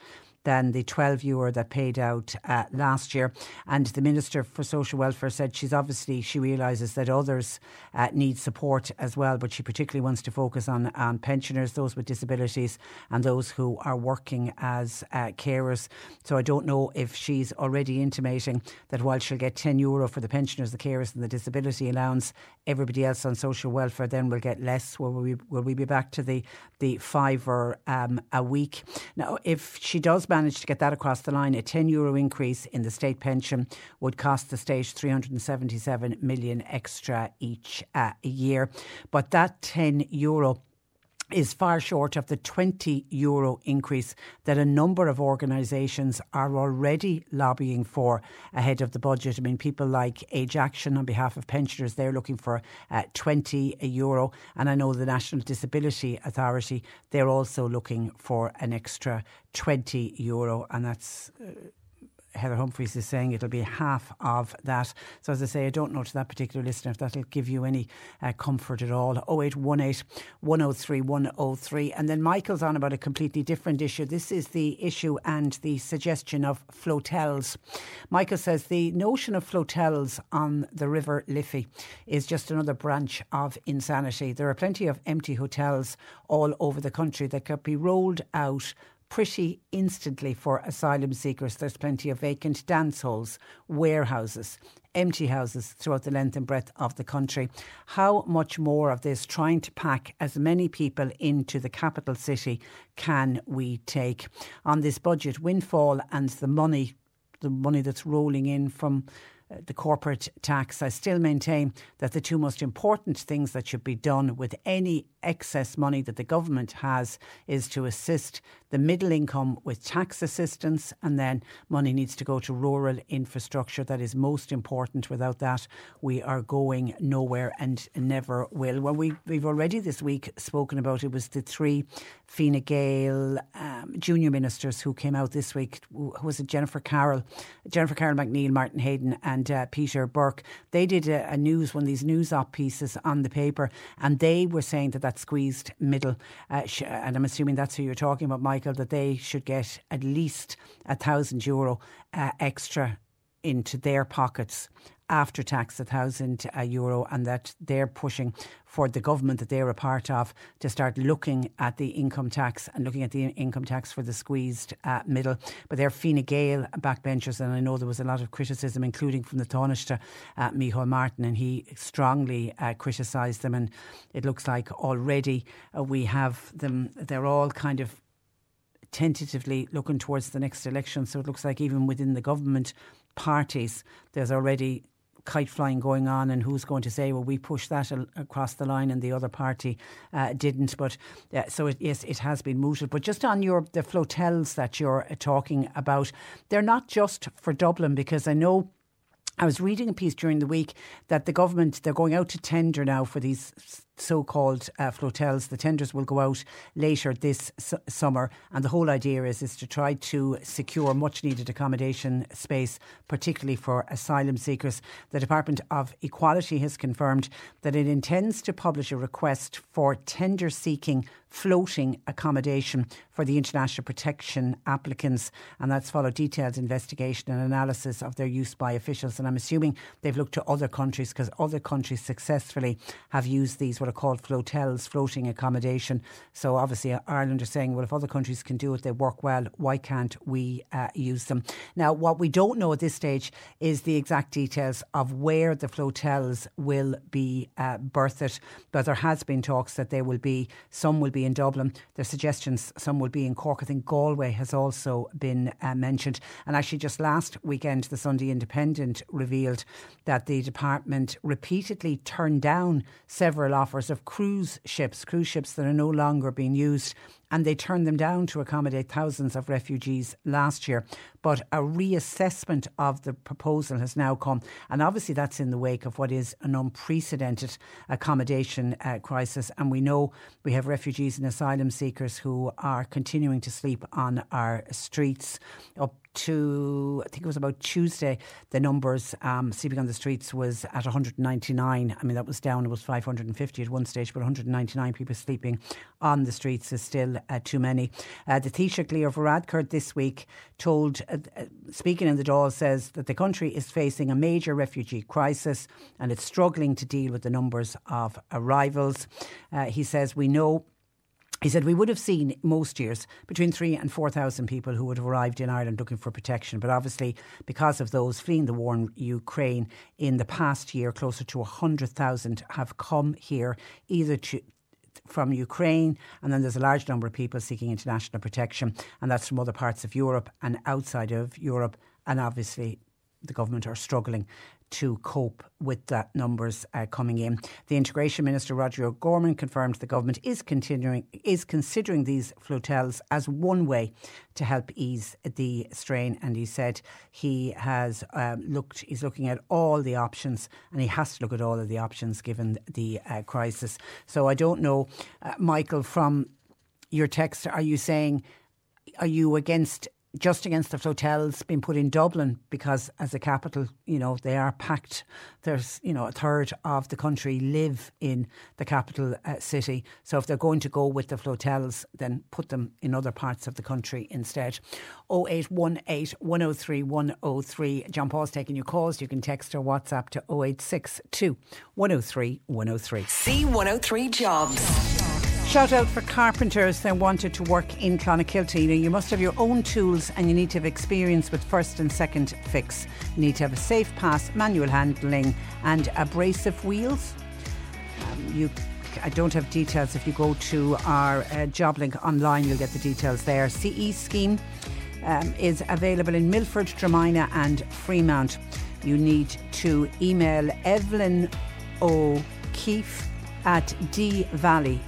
than the 12 euro that paid out uh, last year. And the Minister for Social Welfare said she's obviously, she realises that others uh, need support as well, but she particularly wants to focus on, on pensioners, those with disabilities, and those who are working as uh, carers. So I don't know if she's already intimating that while she'll get 10 euro for the pensioners, the carers, and the disability allowance, everybody else on social welfare then will get less. Will we, will we be back to the, the fiver um, a week? Now, if she does managed to get that across the line, a 10 euro increase in the state pension would cost the state 377 million extra each uh, year. But that 10 euro is far short of the 20 euro increase that a number of organisations are already lobbying for ahead of the budget. I mean, people like Age Action on behalf of pensioners, they're looking for uh, 20 euro. And I know the National Disability Authority, they're also looking for an extra 20 euro. And that's. Uh, Heather Humphreys is saying it'll be half of that. So, as I say, I don't know to that particular listener if that'll give you any uh, comfort at all. 0818 103 103. And then Michael's on about a completely different issue. This is the issue and the suggestion of flotels. Michael says the notion of flotels on the River Liffey is just another branch of insanity. There are plenty of empty hotels all over the country that could be rolled out pretty instantly for asylum seekers. There's plenty of vacant dance halls, warehouses, empty houses throughout the length and breadth of the country. How much more of this, trying to pack as many people into the capital city, can we take? On this budget windfall and the money, the money that's rolling in from the corporate tax. I still maintain that the two most important things that should be done with any excess money that the government has is to assist the middle income with tax assistance, and then money needs to go to rural infrastructure. That is most important. Without that, we are going nowhere and never will. Well, we, we've already this week spoken about it was the three Fine Gael um, junior ministers who came out this week. Who was it Jennifer Carroll, Jennifer Carroll MacNeill, Martin Heydon, and uh, Peter Burke? They did a, a, news one of these news op pieces on the paper, and they were saying that that squeezed middle, uh, sh- and I'm assuming that's who you're talking about, Michael, that they should get at least a thousand euro uh, extra into their pockets after tax, a thousand euro, and that they're pushing for the government that they're a part of to start looking at the income tax and looking at the income tax for the squeezed uh, middle. But they're Fine Gael backbenchers, and I know there was a lot of criticism, including from the Taoiseach, uh, Micheál Martin, and he strongly uh, criticised them. And it looks like already uh, we have them, they're all kind of tentatively looking towards the next election. So it looks like even within the government parties, there's already kite flying going on, and who's going to say, well, we pushed that across the line and the other party uh, didn't. But uh, so it, yes, it has been mooted. But just on your the flotels that you're uh, talking about, they're not just for Dublin because I know I was reading a piece during the week that the government they're going out to tender now for these so-called uh, flotels. The tenders will go out later this su- summer, and the whole idea is is to try to secure much-needed accommodation space, particularly for asylum seekers. The Department of Equality has confirmed that it intends to publish a request for tender-seeking floating accommodation for the international protection applicants, and that's followed detailed investigation and analysis of their use by officials. And I'm assuming they've looked to other countries because other countries successfully have used these what are called flotels, floating accommodation. So obviously Ireland are saying, well, if other countries can do it, they work well. Why can't we uh, use them? Now, what we don't know at this stage is the exact details of where the flotels will be uh, but there has been talks that there will be some will be in Dublin. There's suggestions some will be in Cork. I think Galway has also been uh, mentioned. And actually, just last weekend, the Sunday Independent revealed that the department repeatedly turned down several offers of cruise ships, cruise ships that are no longer being used and they turned them down to accommodate thousands of refugees last year. But a reassessment of the proposal has now come, and obviously that's in the wake of what is an unprecedented accommodation uh, crisis. And we know we have refugees and asylum seekers who are continuing to sleep on our streets. Up to, I think it was about Tuesday, the numbers um, sleeping on the streets was at 199. I mean, that was down, it was 550 at one stage, but 199 people sleeping on the streets is still uh, too many. Uh, the Taoiseach Leo Varadkar this week told, uh, uh, speaking in the Dáil, says that the country is facing a major refugee crisis and it's struggling to deal with the numbers of arrivals. Uh, he says, We know he said we would have seen most years between three and four thousand people who would have arrived in Ireland looking for protection. But obviously, because of those fleeing the war in Ukraine in the past year, closer to hundred thousand have come here either to, from Ukraine, and then there's a large number of people seeking international protection, and that's from other parts of Europe and outside of Europe. And obviously, the government are struggling to cope with that numbers uh, coming in. The Integration Minister Roger O'Gorman confirmed the government is continuing is considering these flotels as one way to help ease the strain. And he said he has um, looked, he's looking at all the options, and he has to look at all of the options given the uh, crisis. So I don't know, uh, Michael, from your text, are you saying? Are you against just against the flotels being put in Dublin because as a capital, you know, they are packed. There's, you know, a third of the country live in the capital uh, city. So if they're going to go with the flotels, then put them in other parts of the country instead. 0818 103 103. John Paul's taking your calls. You can text or WhatsApp to 0862 103 103. C103 Jobs. Shout out for carpenters that wanted to work in Clonakilty. You, you must have your own tools and you need to have experience with first and second fix. You need to have a safe pass, manual handling, and abrasive wheels. Um, you I don't have details. If you go to our uh, job link online, you'll get the details there. CE scheme um, is available in Milford, Dromina, and Freemount. You need to email Evelyn O'Keefe at dvalley.ie.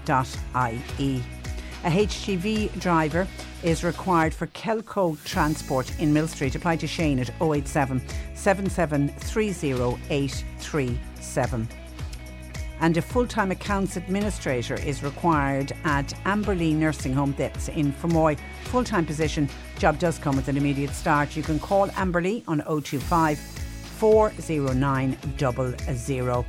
A HGV driver is required for Kelco Transport in Mill Street. Apply to Shane at 087 7730837. And a full time accounts administrator is required at Amberley Nursing Home that's in Fermoy. Full time position. Job does come with an immediate start. You can call Amberley on 025 409 00.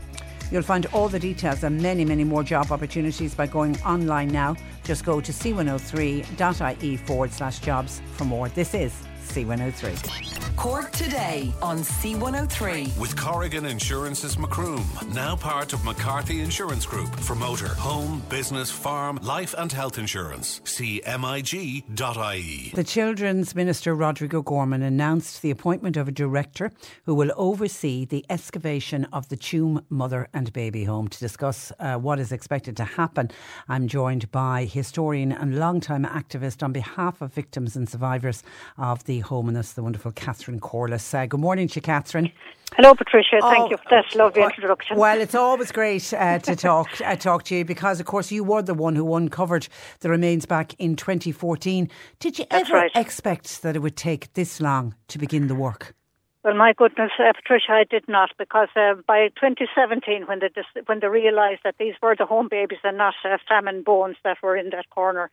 You'll find all the details and many, many more job opportunities by going online now. Just go to c103.ie forward slash jobs for more. This is C103. Cork today on C103. With Corrigan Insurance's Macroom, now part of McCarthy Insurance Group for motor, home, business, farm, life and health insurance. CMIG.ie. The Children's Minister Roderick O'Gorman announced the appointment of a director who will oversee the excavation of the Tuam Mother and Baby Home. To discuss uh, what is expected to happen, I'm joined by historian and long-time activist on behalf of victims and survivors of the home, and that's the wonderful Catherine Corless. Uh, good morning to you, Catherine. Hello, Patricia. Thank Oh, you for that lovely introduction. Well, it's always great uh, to talk uh, talk to you because, of course, you were the one who uncovered the remains back in 2014. Did you That's ever right. expect that it would take this long to begin the work? Well, my goodness, uh, Patricia, I did not because uh, by 2017, when they dis- when they realised that these were the home babies and not uh, famine bones that were in that corner,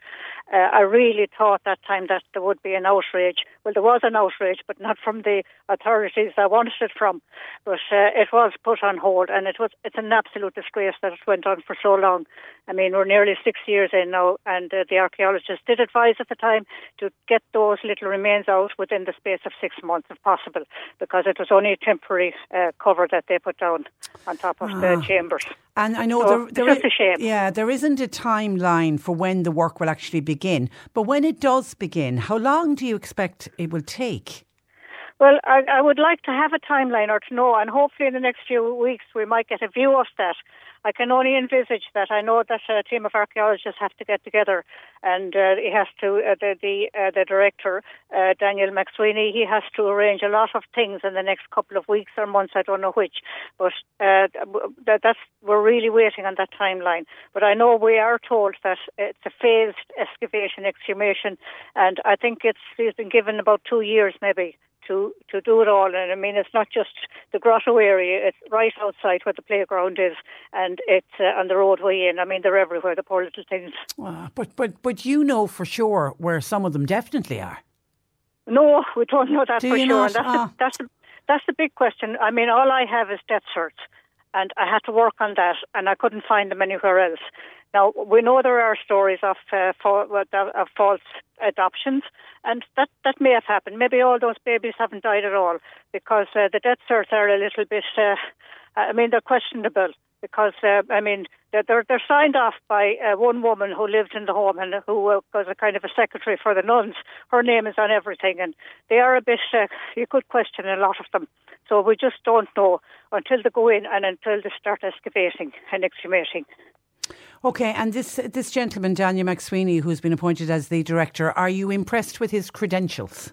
uh, I really thought that time that there would be an outrage. Well, there was an outrage, but not from the authorities I wanted it from. But uh, it was put on hold, and it was it's an absolute disgrace that it went on for so long. I mean, we're nearly six years in now, and uh, the archaeologists did advise at the time to get those little remains out within the space of six months, if possible, because it was only a temporary uh, cover that they put down on top of the chambers. And I know So, there, there shame. Yeah, there isn't a timeline for when the work will actually begin. But when it does begin, how long do you expect it will take? Well, I, I would like to have a timeline or to know, and hopefully in the next few weeks we might get a view of that. I can only envisage that. I know that a team of archaeologists have to get together, and uh, he has to uh, the the, uh, the director uh, Daniel McSweeney. He has to arrange a lot of things in the next couple of weeks or months. I don't know which, but uh, that, that's we're really waiting on that timeline. But I know we are told that it's a phased excavation exhumation, and I think it's it's been given about two years maybe to to do it all. And I mean, it's not just the grotto area; it's right outside where the playground is, and it's uh, on the roadway in. I mean, they're everywhere. The poor little things. Ah, but but but you know for sure where some of them definitely are. No, we don't know that Do for sure. not? And that's Ah. the, that's the, that's the big question. I mean, all I have is death certs, and I had to work on that, and I couldn't find them anywhere else. Now we know there are stories of uh, fa- of false adoptions, and that that may have happened. Maybe all those babies haven't died at all because uh, the death certs are a little bit. Uh, I mean, they're questionable because uh, I mean they're they're signed off by uh, one woman who lived in the home and who uh, was a kind of a secretary for the nuns. Her name is on everything, and they are a bit. Uh, you could question a lot of them. So we just don't know until they go in and until they start excavating and exhumating. Okay, and this this gentleman Daniel McSweeney, who's been appointed as the director, are you impressed with his credentials?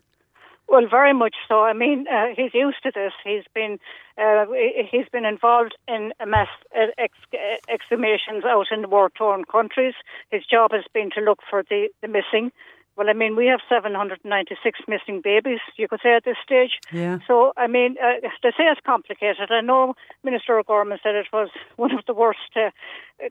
Well, very much so. I mean, uh, he's used to this. He's been uh, he's been involved in mass uh, ex- exhumations out in the war-torn countries. His job has been to look for the, the missing. Well, I mean, we have 796 missing babies, you could say, at this stage. Yeah. So, I mean, uh, they say it's complicated. I know Minister O'Gorman said it was one of the worst uh,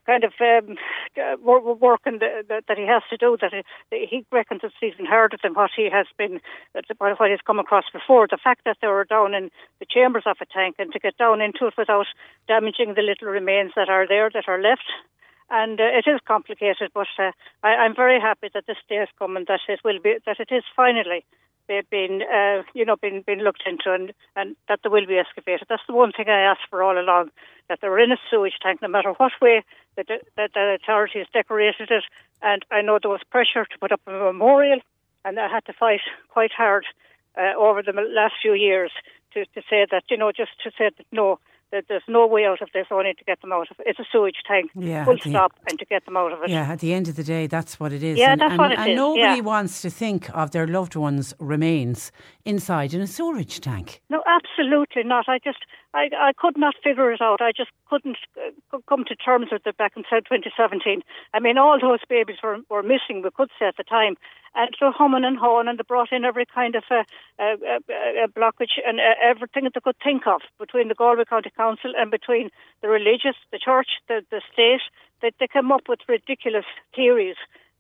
kind of um, uh, work in the, that, that he has to do, that he, he reckons it's even harder than what he has been, uh, what he's come across before. The fact that they were down in the chambers of a tank and to get down into it without damaging the little remains that are there, that are left, and uh, it is complicated, but uh, I, I'm very happy that this day has come and that it will be that it is finally be- been uh, you know been been looked into and and that there will be excavated. That's the one thing I asked for all along that they were in a sewage tank, no matter what way that the, that the authorities decorated it. And I know there was pressure to put up a memorial, and I had to fight quite hard uh, over the last few years to to say that you know just to say that no that there's no way out of this, I only to get them out of it. It's a sewage tank, Yeah, full stop, and to get them out of it. Yeah, at the end of the day, that's what it is. Yeah, and, that's and, what it and is, nobody yeah. wants to think of their loved ones' remains inside in a sewage tank. No, absolutely not. I just, I, I could not figure it out. I just couldn't uh, come to terms with it back in 2017. I mean, all those babies were, were missing, we could say at the time. And so humming and hawing, and they brought in every kind of uh, uh, uh, uh, blockage and uh, everything that they could think of between the Galway County Council and between the religious, the church, the, the state. That they came up with ridiculous theories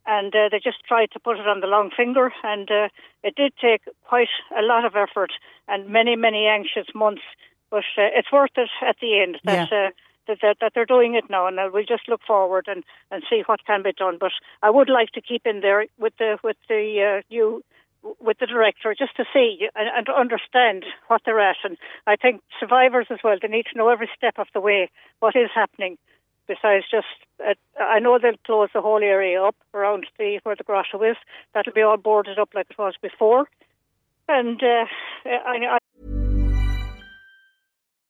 and uh, they just tried to put it on the long finger. And uh, it did take quite a lot of effort and many, many anxious months. But uh, it's worth it at the end that, Yeah. That, that, that they're doing it now. And we'll just look forward and, and see what can be done. But I would like to keep in there with the, with the uh, new with the director just to see and, and understand what they're at. And I think survivors as well, they need to know every step of the way what is happening. Besides just, uh, I know they'll close the whole area up around the where the grotto is. That'll be all boarded up like it was before. And uh, I, I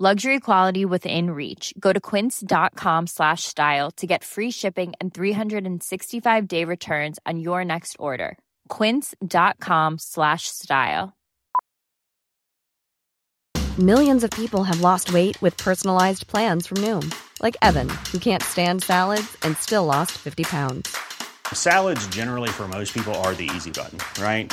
Luxury quality within reach. Go to quince.com slash style to get free shipping and 365 day returns on your next order. Quince.com slash style. Millions of people have lost weight with personalized plans from Noom, like Evan, who can't stand salads and still lost 50 pounds. Salads, generally, for most people, are the easy button, right?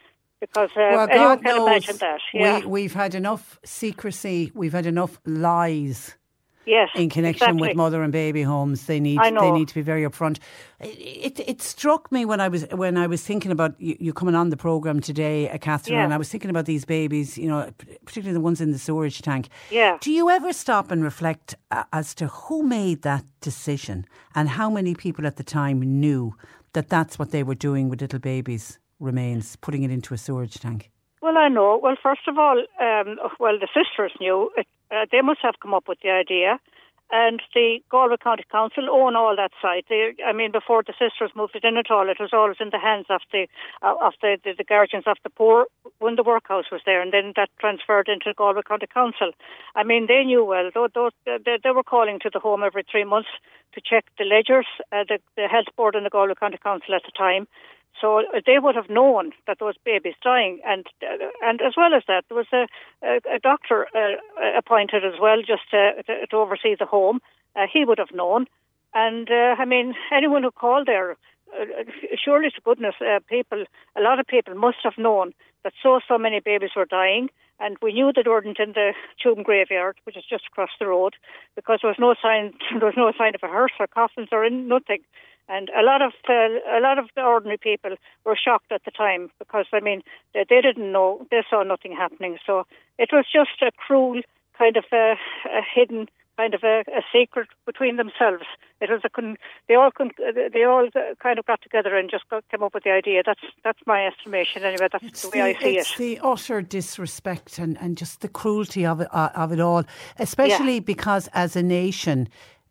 because uh, Well, God can knows imagine that. Yeah. we, we've had enough secrecy, we've had enough lies yes. in connection exactly. with mother and baby homes. They need they need to be very upfront. It, it it struck me when I was when I was thinking about you, you coming on the program today, uh, Catherine, Yeah. and I was thinking about these babies. You know, particularly the ones in the storage tank. Yeah. Do you ever stop and reflect uh, as to who made that decision and how many people at the time knew that that's what they were doing with little babies' remains, putting it into a sewage tank? Well, I know. Well, first of all, um, well, the sisters knew. It, uh, they must have come up with the idea. And the Galway County Council own all that site. They, I mean, before the sisters moved it in at all, it was always in the hands of the uh, of the, the, the guardians of the poor when the workhouse was there, and then that transferred into the Galway County Council. I mean, they knew well. Those, those, they, they were calling to the home every three months to check the ledgers. Uh, the, the health board and the Galway County Council at the time. So uh, they would have known that those babies dying, and uh, and as well as that, there was a a, a doctor uh, appointed as well, just to, to, to oversee the home. Uh, he would have known, and uh, I mean, anyone who called there, uh, surely to goodness, people, a lot of people must have known that so so many babies were dying, and we knew they weren't in the Tuam graveyard, which is just across the road, because there was no sign, there was no sign of a hearse or coffins or in, nothing. And a lot of uh, a lot of the ordinary people were shocked at the time because I mean they, they didn't know they saw nothing happening. So it was just a cruel kind of a, a hidden kind of a, a secret between themselves. It was a con- they all con- they all kind of got together and just got, came up with the idea. That's that's my estimation anyway. That's It's the way I see it's it. the utter disrespect and, and just the cruelty of it uh, of it all, especially because as a nation,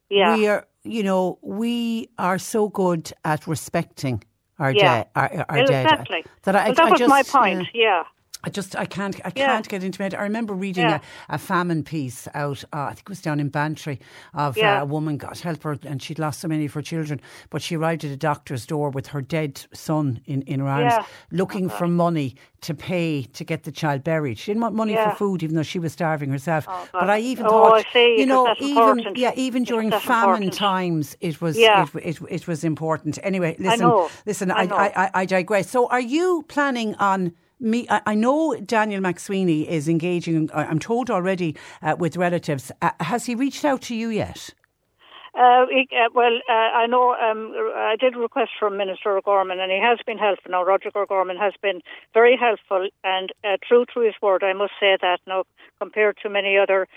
Yeah. we are you know we are so good at respecting our Yeah. dead our, our dead exactly. that I, well, that I was just, my point. yeah. I just I can't I can't get into it. I remember reading Yeah. a, a famine piece out. Uh, I think it was down in Bantry of Yeah. uh, a woman, God help her, and she'd lost so many of her children. But she arrived at a doctor's door with her dead son in in her arms, Yeah. looking for money to pay to get the child buried. She didn't want money Yeah. for food, even though she was starving herself. Oh, but I even Oh, thought, I see, you know, that's even important. yeah, even during famine important. times, it was Yeah. it, it, it was important. Anyway, listen, know. listen, I I. I, I, I digress. So, are you planning on? Me, I, know Daniel McSweeney is engaging. I- I'm told already uh, with relatives. Uh, has he reached out to you yet? Uh, he, uh, well, uh, I know um, I did request from Minister O'Gorman, and he has been helpful. Now, Roger O'Gorman has been very helpful and uh, true to his word. I must say that now, compared to many other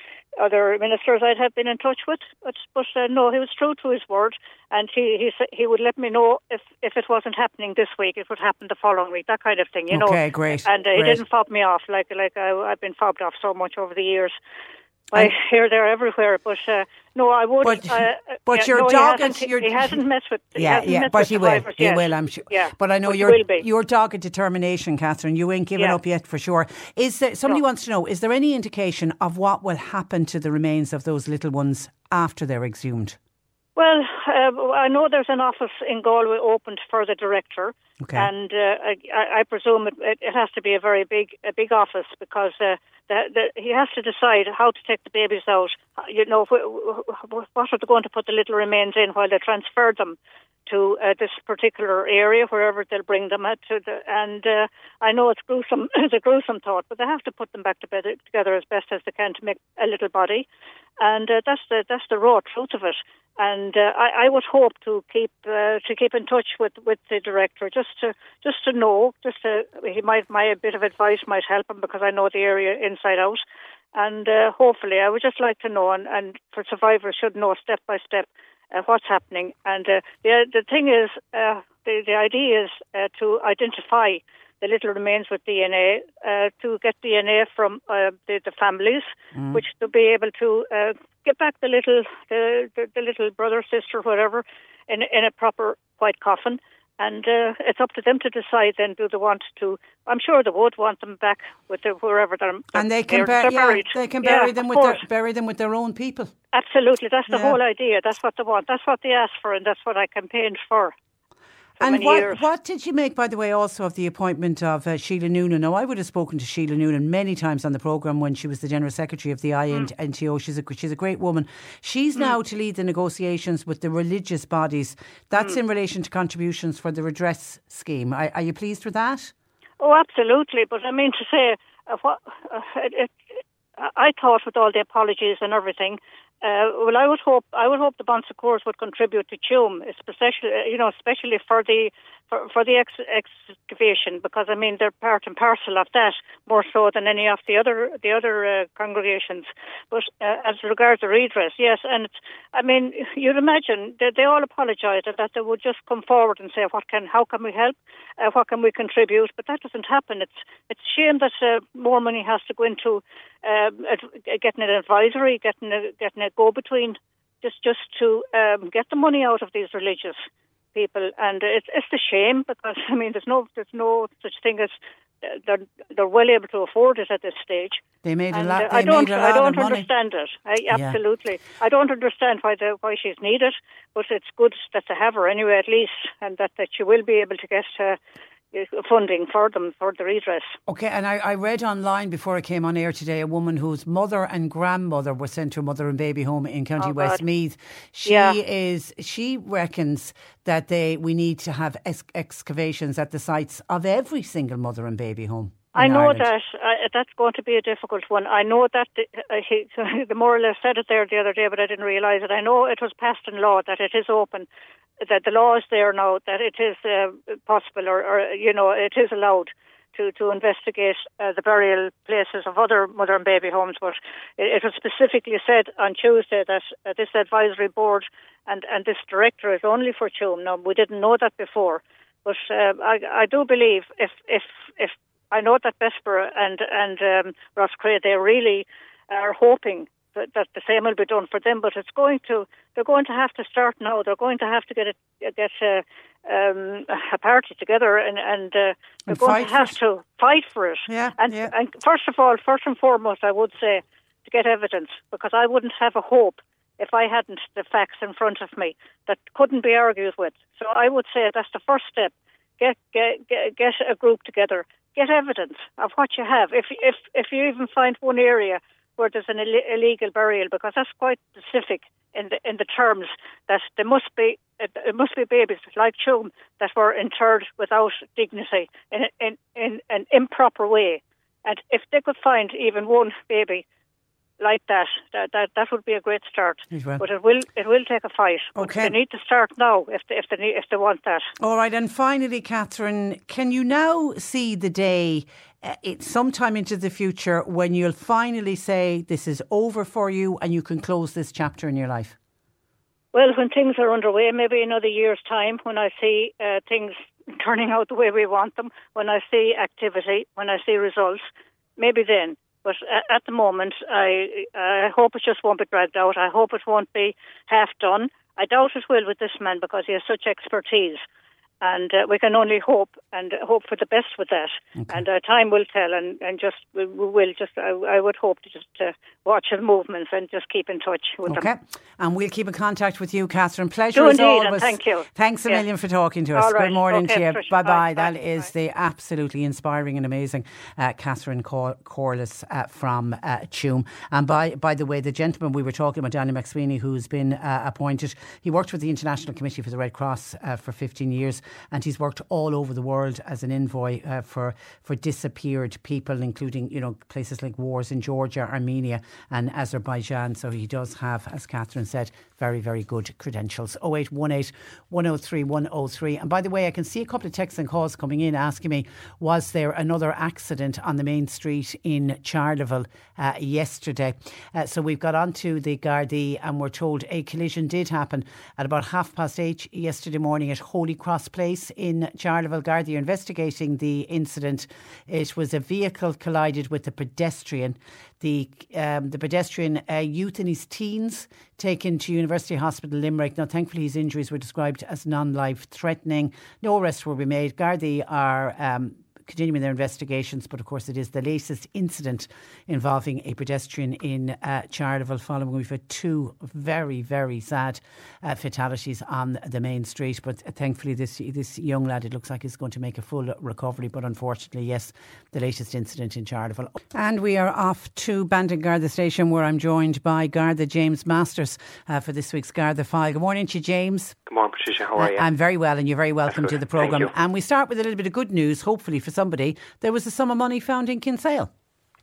other ministers I'd have been in touch with, but, but uh, no, he was true to his word, and he he sa- he would let me know if if it wasn't happening this week, it would happen the following week, that kind of thing, you know. Okay, great, And uh, he didn't fob me off like like I, I've been fobbed off so much over the years. I hear they're everywhere, but uh, no, I would. But- uh, but yeah, you're no, he dogged- hasn't- He, he hasn't met with. he Yeah, hasn't yeah, but he will. He will, I'm sure. Yeah, But I know but he your your dogged determination, Catherine. You ain't given Yeah. up yet for sure. Is there, somebody No. wants to know? Is there any indication of what will happen to the remains of those little ones after they're exhumed? Well, uh, I know there's an office in Galway opened for the director, Okay. and uh, I, I presume it, it, has to be a very big, a big office because uh, the, the, he has to decide how to take the babies out. You know, wh- wh- what are they going to put the little remains in while they transfer them to uh, this particular area, wherever they'll bring them at. The, and uh, I know it's gruesome, it's a gruesome thought, but they have to put them back to bed, together as best as they can to make a little body, and uh, that's the that's the raw truth of it. And uh, I, I would hope to keep uh, to keep in touch with, with the director, just to just to know, just to he might my a bit of advice might help him because I know the area inside out, and uh, hopefully I would just like to know, and, and for survivors should know step by step uh, what's happening. And uh, the the thing is, uh, the the idea is uh, to identify the little remains with DNA, uh, to get DNA from uh, the, the families, Mm. which to be able to uh, get back the little the, the, the little brother, sister, whatever, in in a proper white coffin. And uh, it's up to them to decide. Then, do they want to? I'm sure they would want them back with the, wherever they're. and they can they're, bur- yeah, they can Yeah, bury them of with course. their bury them with their own people. Absolutely, that's the Yeah. whole idea. That's what they want. That's what they asked for, and that's what I campaigned for. And many what, years. what did you make, by the way, also of the appointment of uh, Sheila Noonan? Now, I would have spoken to Sheila Noonan many times on the programme when she was the General Secretary of the Mm. She's a, she's a great woman. She's now to lead the negotiations with the religious bodies. That's Mm. in relation to contributions for the redress scheme. Are, are you pleased with that? Oh, absolutely. But I mean to say, uh, what uh, it, it, I thought with all the apologies and everything. Uh, well, I would hope I would hope the Bon Secours would contribute to Tuam, especially you know, especially for the for, for the ex- excavation, because I mean they're part and parcel of that more so than any of the other the other uh, congregations. But uh, as regards the redress, yes, and I mean you'd imagine that they all apologised and that they would just come forward and say what can how can we help, uh, what can we contribute, but that doesn't happen. It's it's a shame that uh, more money has to go into getting an advisory, getting a getting a go between, just just to um, get the money out of these religious people, and it's it's a shame because I mean there's no there's no such thing as uh, they're they're well able to afford it at this stage. They made a lot. uh, I don't a I lot don't of money. understand it. I, Yeah. absolutely, I don't understand why the why she's needed, but it's good that they have her anyway at least, and that that she will be able to get. Uh, Uh, funding for them for the redress. Okay, and I, I read online before I came on air today a woman whose mother and grandmother were sent to a mother and baby home in County Oh, Westmeath. She Yeah. is she reckons that they we need to have ex- excavations at the sites of every single mother and baby home. I know Ireland. that uh, that's going to be a difficult one. I know that the, uh, he, the more or less said it there the other day, but I didn't realise it. I know it was passed in law that it is open, that the law is there now, that it is uh, possible or, or, you know, it is allowed to, to investigate uh, the burial places of other mother and baby homes. But it, it was specifically said on Tuesday that uh, this advisory board and, and this director is only for Tuam. Now, we didn't know that before. But uh, I, I do believe if, if, if I know that Bessborough and and um, Roscrea they really are hoping that, that the same will be done for them. But it's going to they're going to have to start now. They're going to have to get a, get a, um, a party together and and uh, they're And going to have it. to fight for it. Yeah, and yeah. and first of all, first and foremost, I would say to get evidence because I wouldn't have a hope if I hadn't the facts in front of me that couldn't be argued with. So I would say that's the first step. Get get get, get a group together. Get evidence of what you have. If if if you even find one area where there's an Ill- illegal burial, because that's quite specific in the in the terms that there must be uh, it, it must be babies like Tuam that were interred without dignity in in in an improper way. And if they could find even one baby like that, that that, that would be a great start. Well. But it will it will take a fight. But Okay. they need to start now if they, if they need, if they want that. All right, and finally, Catherine, can you now see the day, uh, it's sometime into the future, when you'll finally say this is over for you and you can close this chapter in your life? Well, when things are underway, maybe another year's time, when I see uh, things turning out the way we want them, when I see activity, when I see results, maybe then. But uh, at the moment, I I hope it just won't be dragged out. I hope it won't be half done. I doubt it will with this man because he has such expertise. And uh, we can only hope and hope for the best with that. Okay. And uh, time will tell, and, and just we will just I, I would hope to just uh, watch the movements and just keep in touch with okay. them. Okay, and we'll keep in contact with you, Catherine. Pleasure Do as indeed, always. thank you. Thanks a yes. million for talking to us. Good morning okay, to you. Bye bye. bye. That is the absolutely inspiring and amazing uh, Catherine Cor- Corless uh, from uh. And by by the way, the gentleman we were talking about, Danny McSweeney, who's been uh, appointed, he worked with the International Committee for the Red Cross uh, for 15 years, and he's worked all over the world as an envoy uh, for for disappeared people, including you know places like wars in Georgia, Armenia, and Azerbaijan. So he does have, as Catherine said, very very good credentials. 0818 103 103. And by the way, I can see a couple of texts and calls coming in asking me, was there another accident on the main street in Charleville uh, yesterday? Uh, so we've got onto the Gardaí and we're told a collision did happen at about half past eight yesterday morning at Holy Cross Place in Charleville. Gardaí are investigating the incident. It was a vehicle collided with a pedestrian. The um, the pedestrian, uh, youth in his teens, taken to University Hospital Limerick. Now, thankfully, his injuries were described as non-life threatening. No arrests be made. Gardaí are. Um, continuing their investigations, but of course, it is the latest incident involving a pedestrian in uh, Charleville. Following, we've had two very, very sad uh, fatalities on the main street. But thankfully, this this young lad, it looks like, is going to make a full recovery. But unfortunately, yes, the latest incident in Charleville. And we are off to Bandon Garda Station, where I'm joined by Garda James Masters uh, for this week's Garda File. Good morning to you, James. Good morning, Patricia. How are you? I'm very well, and you're very welcome to the programme. And we start with a little bit of good news, hopefully for somebody. There was a sum of money found in Kinsale.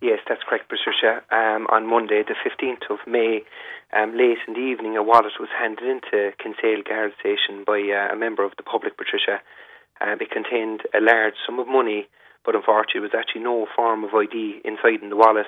Yes, that's correct, Patricia. Um, on Monday, the 15th of May, um, late in the evening, a wallet was handed into Kinsale Guard Station by uh, a member of the public, Patricia. Um, it contained a large sum of money, but unfortunately, there was actually no form of ID inside in the wallet.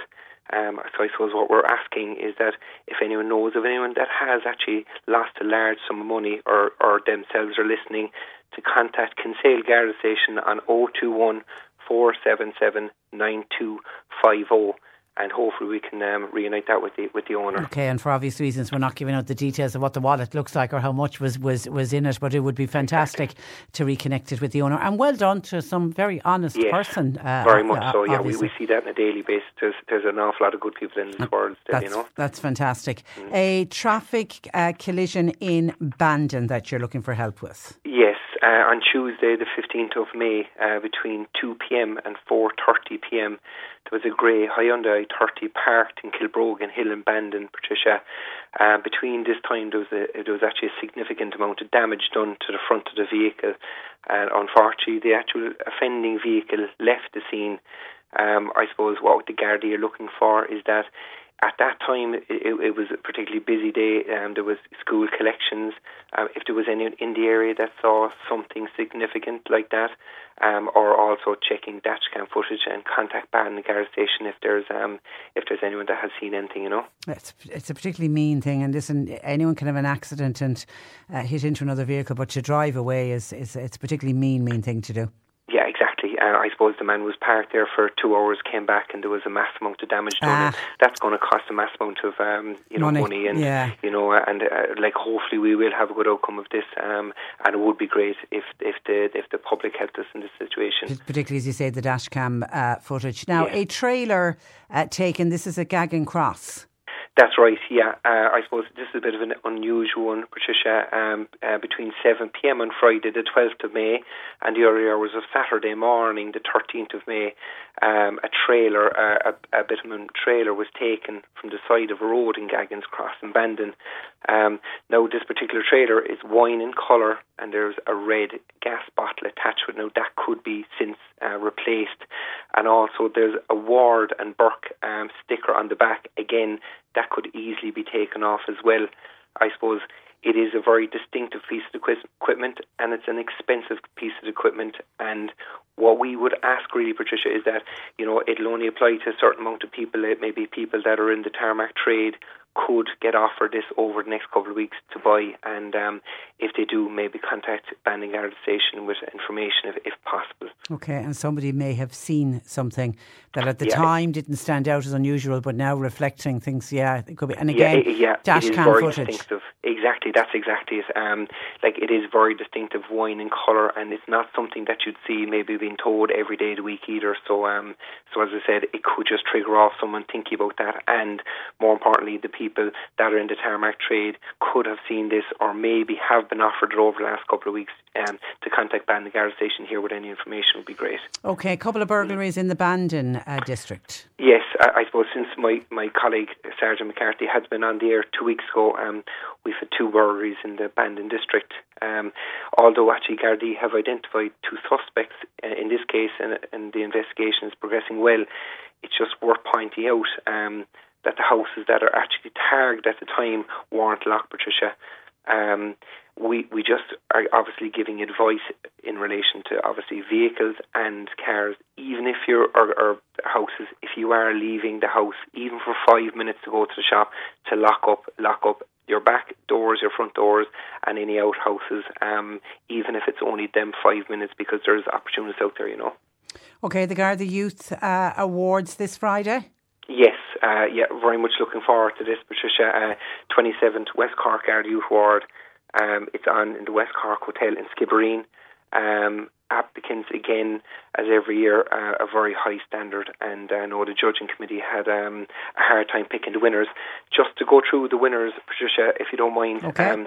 Um, so I suppose what we're asking is that if anyone knows of anyone that has actually lost a large sum of money or, or themselves are listening, to contact Kinsale Guard Station on 021 477 9250 and hopefully we can um, reunite that with the with the owner. Okay, and for obvious reasons, we're not giving out the details of what the wallet looks like or how much was was, was in it, but it would be fantastic to reconnect it with the owner. And well done to some very honest yes, person. Uh, very much uh, so. Yeah, we, we see that on a daily basis. There's there's an awful lot of good people in this world. Still, that's, you know, that's fantastic. Mm. A traffic uh, collision in Bandon that you're looking for help with. Yes, uh, on Tuesday, the 15th of May, uh, between 2 p.m. and 4:30 p.m., there was a grey Hyundai i30 parked in Kilbrogan Hill in Bandon, Patricia. Uh, between this time, there was, a, was actually a significant amount of damage done to the front of the vehicle, and unfortunately, the actual offending vehicle left the scene. Um, I suppose what the Gardaí are looking for is that at that time, it, it, was a particularly busy day. Um, there was school collections. Um, if there was anyone in the area that saw something significant like that, um, or also checking dashcam footage and contact Bandon Guard Station if there's um, if there's anyone that has seen anything, you know. It's it's a particularly mean thing, and listen, anyone can have an accident and uh, hit into another vehicle, but to drive away is is it's a particularly mean mean thing to do. Yeah, exactly. Uh, I suppose the man was parked there for two hours, came back, and there was a mass amount of damage done. Ah. That's going to cost a mass amount of um, you know Money. money, and Yeah. you know, and uh, like hopefully we will have a good outcome of this. Um, and it would be great if if the if the public helped us in this situation. Particularly as you say, the dashcam uh, footage. Now, Yeah. a trailer uh, taken. This is a Gaggin Cross. That's right, yeah. Uh, I suppose this is a bit of an unusual one, Patricia. Um, uh, between 7 pm on Friday, the 12th of May, and the early hours of Saturday morning, the 13th of May, um, a trailer, uh, a, a bitumen trailer, was taken from the side of a road in Gaggins Cross in Bandon. Um, now, this particular trailer is wine in colour, and there's a red gas bottle attached with it. Now, that could be since uh, replaced. And also, there's a Ward and Burke um, sticker on the back. Again, that could easily be taken off as well. I suppose it is a very distinctive piece of equipment and it's an expensive piece of equipment. And what we would ask really, Patricia, is that, you know, it'll only apply to a certain amount of people. Eh, it may be people that are in the tarmac trade, could get offered this over the next couple of weeks to buy, and um, if they do, maybe contact Bandon Garda Station with information if, if possible. Okay, and somebody may have seen something that at the Yeah. time didn't stand out as unusual, but now reflecting things, yeah, it could be. And again, yeah, yeah, dash cam very footage. distinctive. Exactly, that's exactly it. Um, like it is very distinctive wine in colour, and it's not something that you'd see maybe being told every day of the week either. So, um, so as I said, it could just trigger off someone thinking about that, and more importantly, the people that are in the tarmac trade could have seen this, or maybe have been offered it over the last couple of weeks. Um, to contact Bandon Garda Station here with any information would be great. Okay, a couple of burglaries in the Bandon uh, district. Yes, I, I suppose since my, my colleague Sergeant McCarthy has been on the air two weeks ago, um, we've had two burglaries in the Bandon district. Um, although actually Gardaí have identified two suspects uh, in this case, and, and the investigation is progressing well, it's just worth pointing out um, that the houses that are actually tagged at the time weren't locked, Patricia. Um, we we just are obviously giving advice in relation to obviously vehicles and cars. Even if you're or, or houses, if you are leaving the house, even for five minutes to go to the shop, to lock up, lock up your back doors, your front doors, and any outhouses. Um, even if it's only them five minutes, because there's opportunities out there, you know. Okay, the Garda Youth uh, Awards this Friday. Yes, uh, yeah, very much looking forward to this, Patricia. Uh, 27th West Cork Garda Youth Award. Um, it's on in the West Cork Hotel in Skibbereen. Um, applicants, again, as every year, uh, a very high standard, and I know the judging committee had um, a hard time picking the winners. Just to go through the winners, Patricia, if you don't mind, Okay. um,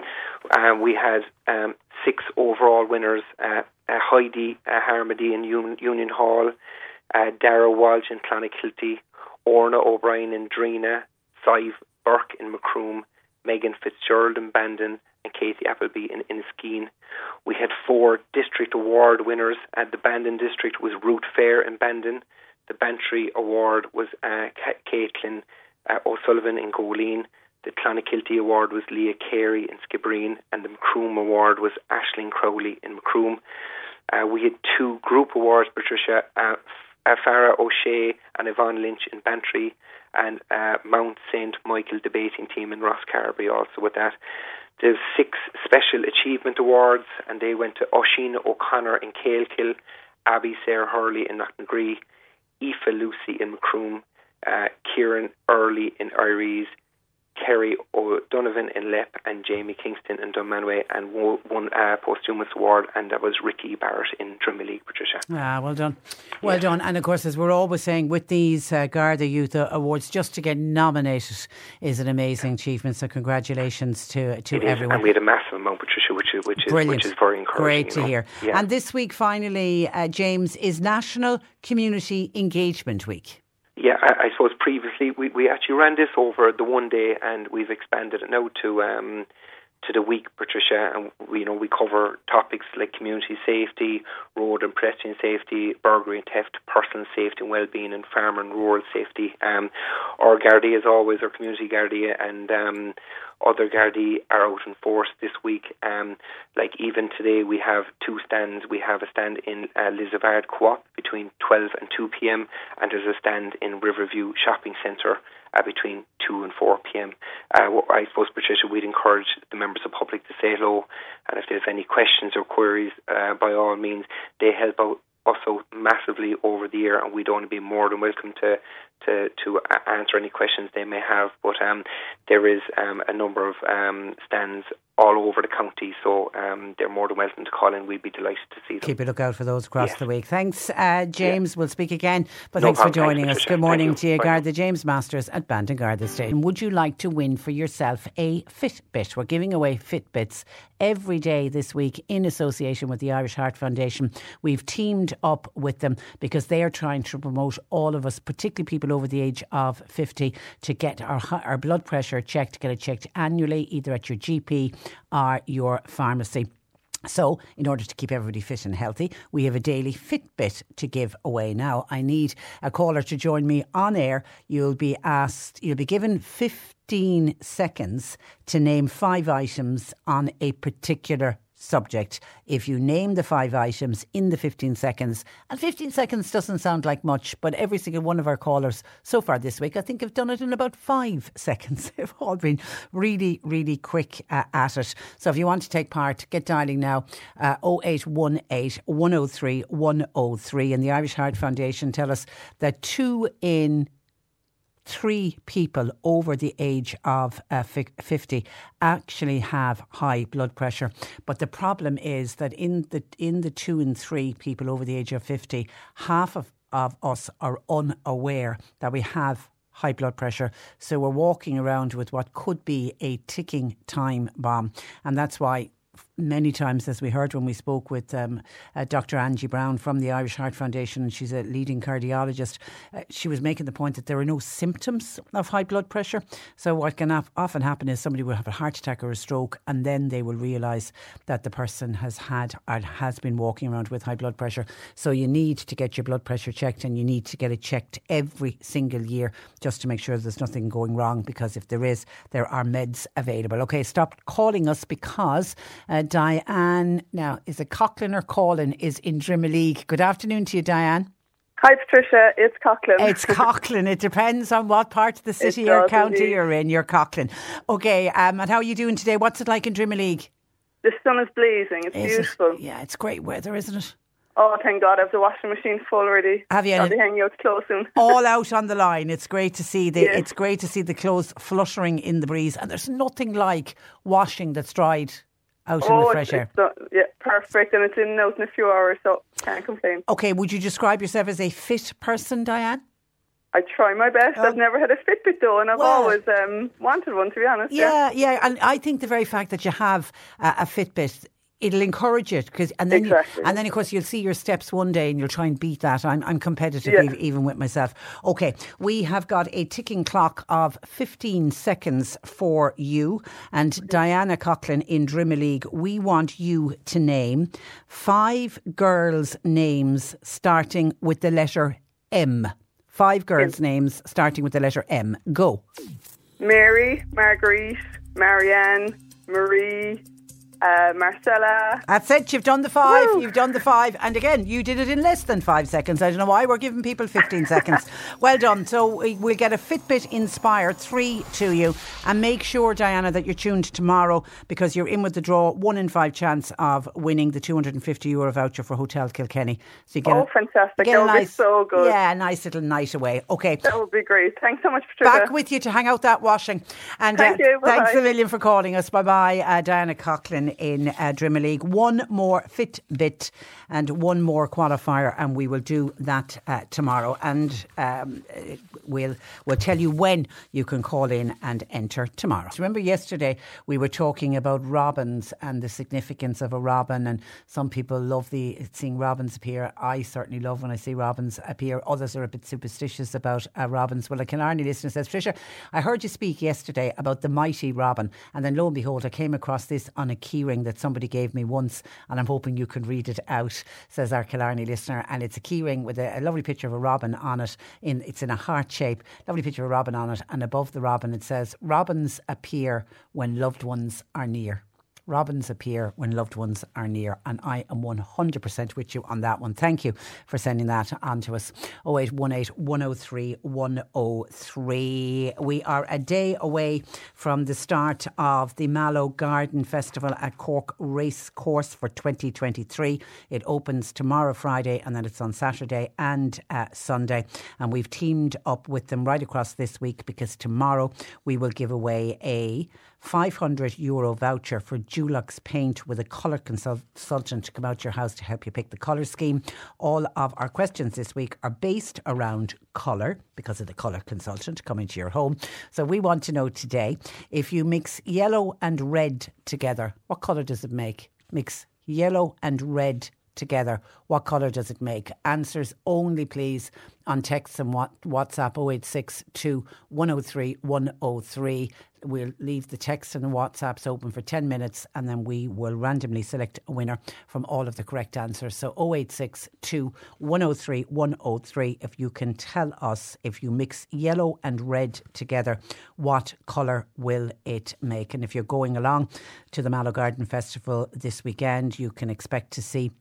um, we had um, six overall winners uh, uh, Heidi uh, Harmody in Un- Union Hall, uh, Dara Walsh in Clonakilty, Orna O'Brien in Drinagh, Sive Burke in Macroom, Megan Fitzgerald in Bandon, and Katie Appleby in Enniskeane. We had four district award winners. At the Bandon district was Ruth Fair in Bandon. The Bantry award was uh, Caitlin uh, O'Sullivan in Goleen. The Clonakilty award was Leah Carey in Skibbereen, and the Macroom award was Ashling Crowley in Macroom. Uh, we had two group awards, Patricia, uh, uh, Farah O'Shea and Yvonne Lynch in Bantry, and uh, Mount St. Michael debating team in Ross Carby also with that. There's six special achievement awards, and they went to Oshina O'Connor in Kealkill, Abby Sarah Hurley in Knocknagree, Aoife Lucy in Macroom, uh, Kieran Early in Eyeries, Kerry O'Donovan in Leap, and Jamie Kingston in Dunmanway, and wo- one uh, posthumous award, and that was Ricky Barrett in Drumilly, Patricia. Ah, well done. Well done. And of course, as we're always saying, with these uh, Garda Youth Awards, just to get nominated is an amazing achievement. So, congratulations to, to It is, everyone. and we had a massive amount, Patricia, which is which is Brilliant. which is very encouraging. Great you to know. hear. Yeah. And this week, finally, uh, James, is National Community Engagement Week. Yeah, I, I suppose previously we, we actually ran this over the one day, and we've expanded it now to um, to the week, Patricia. And we, you know we cover topics like community safety, road and pedestrian safety, burglary and theft, personal safety and well-being, and farm and rural safety. Um, our Gardaí, as always, our community Gardaí, and um, other Gardaí are out in force this week. Um, like even today, we have two stands. We have a stand in uh, Lisavaird Co-op between 12 and 2 p.m. and there's a stand in Riverview Shopping Centre uh, between 2 and 4 p.m. Uh, I suppose, Patricia, we'd encourage the members of the public to say hello, and if there's any questions or queries, uh, by all means, they help out us out massively over the year, and we'd only be more than welcome to to to answer any questions they may have. But um, there is um, a number of um, stands all over the county, so um, they're more than welcome to call in. We'd be delighted to see them. Keep a lookout for those across Yeah. the week. Thanks, uh, James. We'll speak again. But No thanks for problem. Thanks, joining us. Patricia. Good morning Thank to you. you, Garda James Masters at Bandon Garda Station. Would you like to win for yourself a Fitbit? We're giving away Fitbits every day this week in association with the Irish Heart Foundation. We've teamed up with them because they are trying to promote all of us, particularly people over the age of 50, to get our, our blood pressure checked, get it checked annually, either at your GP or your pharmacy. So, in order to keep everybody fit and healthy, we have a daily Fitbit to give away. Now, I need a caller to join me on air. You'll be asked, you'll be given 15 seconds to name five items on a particular subject. If you name the five items in the 15 seconds, and 15 seconds doesn't sound like much, but every single one of our callers so far this week, I think, have done it in about five seconds. They've all been really, really quick uh, at it. So if you want to take part, get dialing now uh, 0818 103 103. And the Irish Heart Foundation tell us that two in three people over the age of uh, 50 actually have high blood pressure. But the problem is that in the in the two and three people over the age of 50, half of, of us are unaware that we have high blood pressure. So we're walking around with what could be a ticking time bomb. And that's why many times, as we heard when we spoke with um, uh, Dr. Angie Brown from the Irish Heart Foundation, and she's a leading cardiologist, uh, she was making the point that there are no symptoms of high blood pressure. So, what can often happen is somebody will have a heart attack or a stroke, and then they will realise that the person has had or has been walking around with high blood pressure. So, you need to get your blood pressure checked, and you need to get it checked every single year just to make sure there's nothing going wrong. Because if there is, there are meds available. Okay, stop calling us because. Uh, Diane, now, is it Coughlin or Colin, is in Drimoleague. Good afternoon to you, Diane. Hi, Patricia. It's Coughlin. It's Coughlin. it depends on what part of the city or county indeed. you're in. You're Coughlin. Okay, um, and how are you doing today? What's it like in Drimoleague? The sun is blazing. It's is beautiful. It? Yeah, it's great weather, isn't it? Oh, thank God, I have the washing machine full already. Have you? I'll be hanging out clothes soon. all out on the line. It's great to see the. It's great to see the clothes fluttering in the breeze, and there's nothing like washing that's dried out oh, in the fresh air. yeah, perfect, and it's in out in a few hours, so can't complain. Okay, would you describe yourself as a fit person, Diane? I try my best. I've never had a Fitbit though, and I've well, always um, wanted one. To be honest, yeah, yeah, yeah, and I think the very fact that you have uh, a Fitbit it'll encourage it because and then exactly. you, and then of course you'll see your steps one day and you'll try and beat that. I'm I'm competitive yeah. even with myself. Okay, we have got a ticking clock of 15 seconds for you and Diana Coughlin in Drimoleague. We want you to name five girls' names starting with the letter M. Five girls' names starting with the letter M. Go. Mary, Marguerite, Marianne, Marie, uh, Marcella. That's it. You've done the five. Woo. You've done the five. And again, you did it in less than five seconds. I don't know why we're giving people 15 seconds. Well done. So we'll get a Fitbit Inspire 3 to you. And make sure, Diana, that you're tuned tomorrow because you're in with the draw. One in five chance of winning the 250 euro voucher for Hotel Kilkenny. So you get oh, a, fantastic. Would nice, be so good. Yeah, a nice little night away. Okay. That would be great. Thanks so much, Patricia. Back with you to hang out that washing. And Thank uh, you. Thanks a million for calling us. Bye bye, uh, Diana Coughlin in uh, Drimoleague. One more Fitbit and one more qualifier, and we will do that uh, tomorrow. And um, we'll we'll tell you when you can call in and enter tomorrow. Remember, yesterday we were talking about robins and the significance of a robin, and some people love the seeing robins appear. I certainly love when I see robins appear. Others are a bit superstitious about uh, robins. Well, a Killarney listener says, Tricia, I heard you speak yesterday about the mighty robin, and then lo and behold, I came across this on a keyring that somebody gave me once, and I'm hoping you can read it out, says our Killarney listener. And it's a keyring with a, a lovely picture of a robin on it. In It's in a heart shape, lovely picture of a robin on it, and above the robin it says, Robins appear when loved ones are near. Robins appear when loved ones are near, and I am 100% with you on that one. Thank you for sending that on to us. 0818 103 103. We are a day away from the start of the Mallow Garden Festival at Cork Race Course for 2023. It opens tomorrow, Friday, and then it's on Saturday and uh, Sunday. And we've teamed up with them right across this week because tomorrow we will give away a 500 euro voucher for Dulux paint with a colour consultant to come out your house to help you pick the colour scheme. All of our questions this week are based around colour because of the colour consultant coming to your home. So we want to know today if you mix yellow and red together, what colour does it make? Mix yellow and red together, what colour does it make? Answers only, please, on text and WhatsApp 0862 103 103. We'll leave the text and the WhatsApps open for 10 minutes and then we will randomly select a winner from all of the correct answers. So 0862 103 103. If you can tell us if you mix yellow and red together, what colour will it make? And if you're going along to the Mallow Garden Festival this weekend, you can expect to see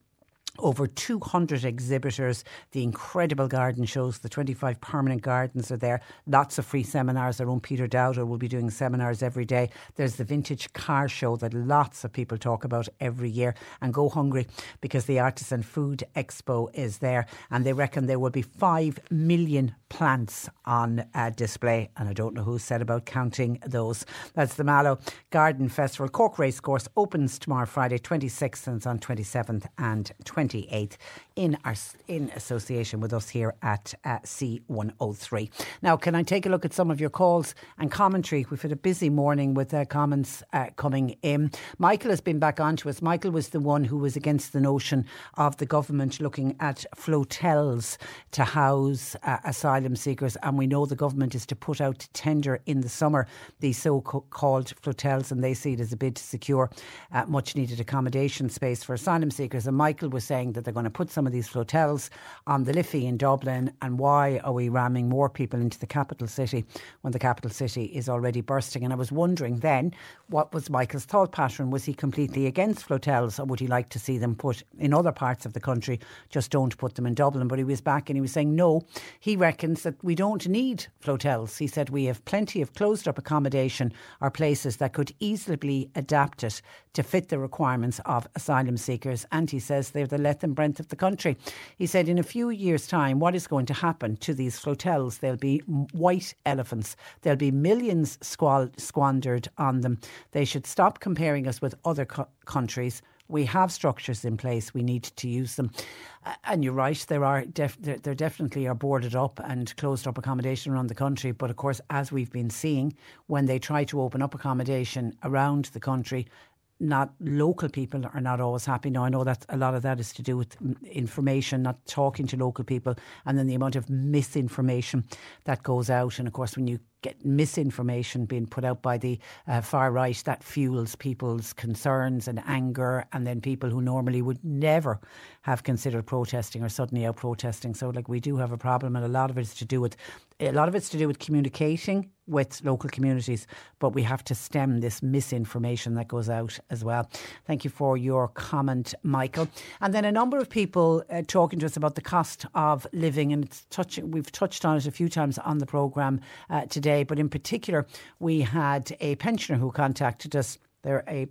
over 200 exhibitors, the incredible garden shows, the 25 permanent gardens are there, lots of free seminars. Our own Peter Dowdall will be doing seminars every day. There's the vintage car show that lots of people talk about every year. And go hungry because the Artisan Food Expo is there. And they reckon there will be 5 million plants on uh, display. And I don't know who said about counting those. That's the Mallow Garden Festival. Cork Racecourse opens tomorrow, Friday, 26th, and it's on 27th and 28th in our in association with us here at uh, C103. Now, can I take a look at some of your calls and commentary? We've had a busy morning with uh, comments uh, coming in. Michael has been back on to us. Michael was the one who was against the notion of the government looking at flotels to house uh, asylum seekers, and we know the government is to put out tender in the summer these so-called flotels, and they see it as a bid to secure uh, much needed accommodation space for asylum seekers. And Michael was saying that they're going to put some of these flotels on the Liffey in Dublin. And why are we ramming more people into the capital city when the capital city is already bursting? And I was wondering then, what was Michael's thought pattern? Was he completely against flotels or would he like to see them put in other parts of the country? Just don't put them in Dublin. But he was back and he was saying, no, he reckons that we don't need flotels. He said we have plenty of closed up accommodation or places that could easily be adapted to fit the requirements of asylum seekers. And he says they're the length and breadth of the country. He said in a few years' time, what is going to happen to these flotels? There'll be white elephants. There'll be millions squal- squandered on them. They should stop comparing us with other co- countries. We have structures in place. We need to use them. And you're right. There are def- there, there definitely are boarded up and closed up accommodation around the country. But of course, as we've been seeing, when they try to open up accommodation around the country, not local people are not always happy. Now I know that a lot of that is to do with information, not talking to local people, and then the amount of misinformation that goes out. And of course, when you get misinformation being put out by the uh, far right, that fuels people's concerns and anger, and then people who normally would never have considered protesting are suddenly out protesting. So, like, we do have a problem, and a lot of it is to do with a lot of it's to do with communicating with local communities, but we have to stem this misinformation that goes out as well. Thank you for your comment, Michael. And then a number of people uh, talking to us about the cost of living, and it's touching. We've touched on it a few times on the program uh, today, but in particular, we had a pensioner who contacted us. They're a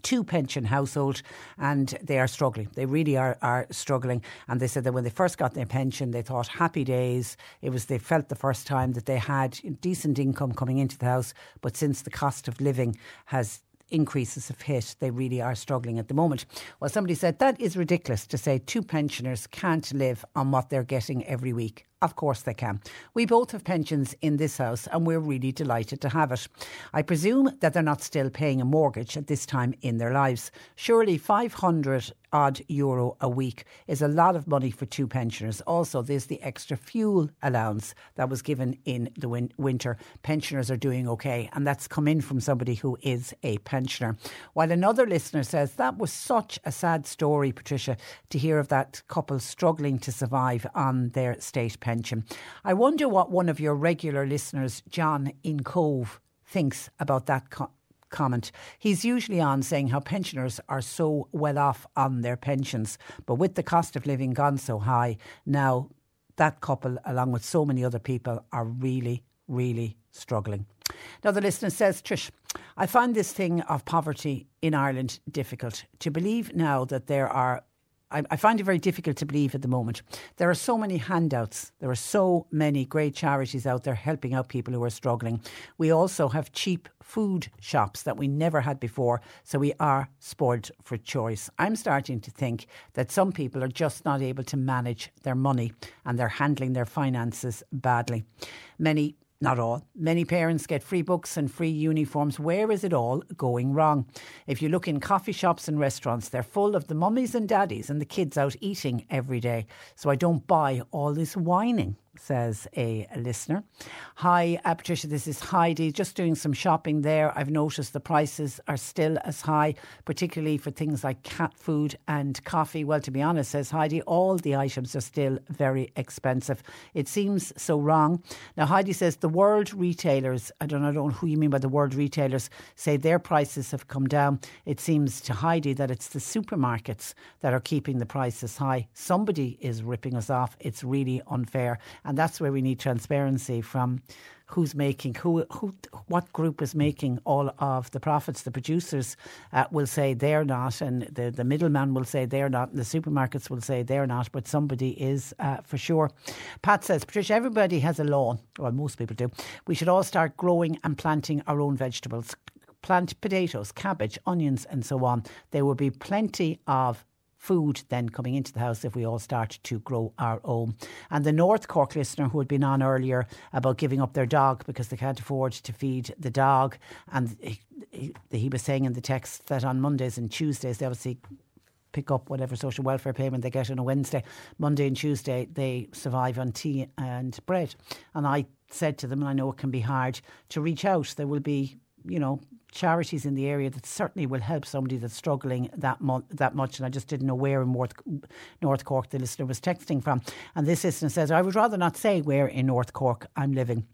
two pension household and they are struggling. They really are, are struggling. And they said that when they first got their pension, they thought happy days. It was, they felt the first time that they had decent income coming into the house. But since the cost of living has increases have hit, they really are struggling at the moment. Well, somebody said that is ridiculous to say two pensioners can't live on what they're getting every week. Of course they can. We both have pensions in this house and we're really delighted to have it. I presume that they're not still paying a mortgage at this time in their lives. Surely 500 odd euro a week is a lot of money for two pensioners. Also, there's the extra fuel allowance that was given in the win- winter. Pensioners are doing okay, and that's come in from somebody who is a pensioner. While another listener says that was such a sad story, Patricia, to hear of that couple struggling to survive on their state pension I wonder what one of your regular listeners, John in Cobh, thinks about that co- comment. He's usually on saying how pensioners are so well off on their pensions, but with the cost of living gone so high, now that couple, along with so many other people, are really, really struggling. Now, the listener says, Trish, I find this thing of poverty in Ireland difficult. To believe now that there are I, I find it very difficult to believe at the moment. There are so many handouts. There are so many great charities out there helping out people who are struggling. We also have cheap food shops that we never had before. So we are spoiled for choice. I'm starting to think that some people are just not able to manage their money and they're handling their finances badly. Many Not all. Many parents get free books and free uniforms. Where is it all going wrong? If you look in coffee shops and restaurants, they're full of the mummies and daddies and the kids out eating every day. So I don't buy all this whining says a, listener. Hi, uh, Patricia, this is Heidi. Just doing some shopping there. I've noticed the prices are still as high, particularly for things like cat food and coffee. Well, to be honest, says Heidi, all the items are still very expensive. It seems so wrong. Now, Heidi says the world retailers, I don't, I don't know who you mean by the world retailers, say their prices have come down. It seems to Heidi that it's the supermarkets that are keeping the prices high. Somebody is ripping us off. It's really unfair. And that's where we need transparency from who's making who who what group is making all of the profits. The producers uh, will say they're not and the the middleman will say they're not and the supermarkets will say they're not but somebody is uh, for sure. Pat says patricia everybody has a lawn. Well most people do. We should all start growing and planting our own vegetables plant potatoes cabbage onions and so on. There will be plenty of food then coming into the house if we all start to grow our own. And the North Cork listener who had been on earlier about giving up their dog because they can't afford to feed the dog, and he, he, he was saying in the text that on Mondays and Tuesdays they obviously pick up whatever social welfare payment they get on a Wednesday. Monday and Tuesday, they survive on tea and bread. And I said to them, and I know it can be hard to reach out, there will be, you know, charities in the area that certainly will help somebody that's struggling that mo- that much. And I just didn't know where in North, North Cork the listener was texting from. And this listener says, I would rather not say where in North Cork I'm living.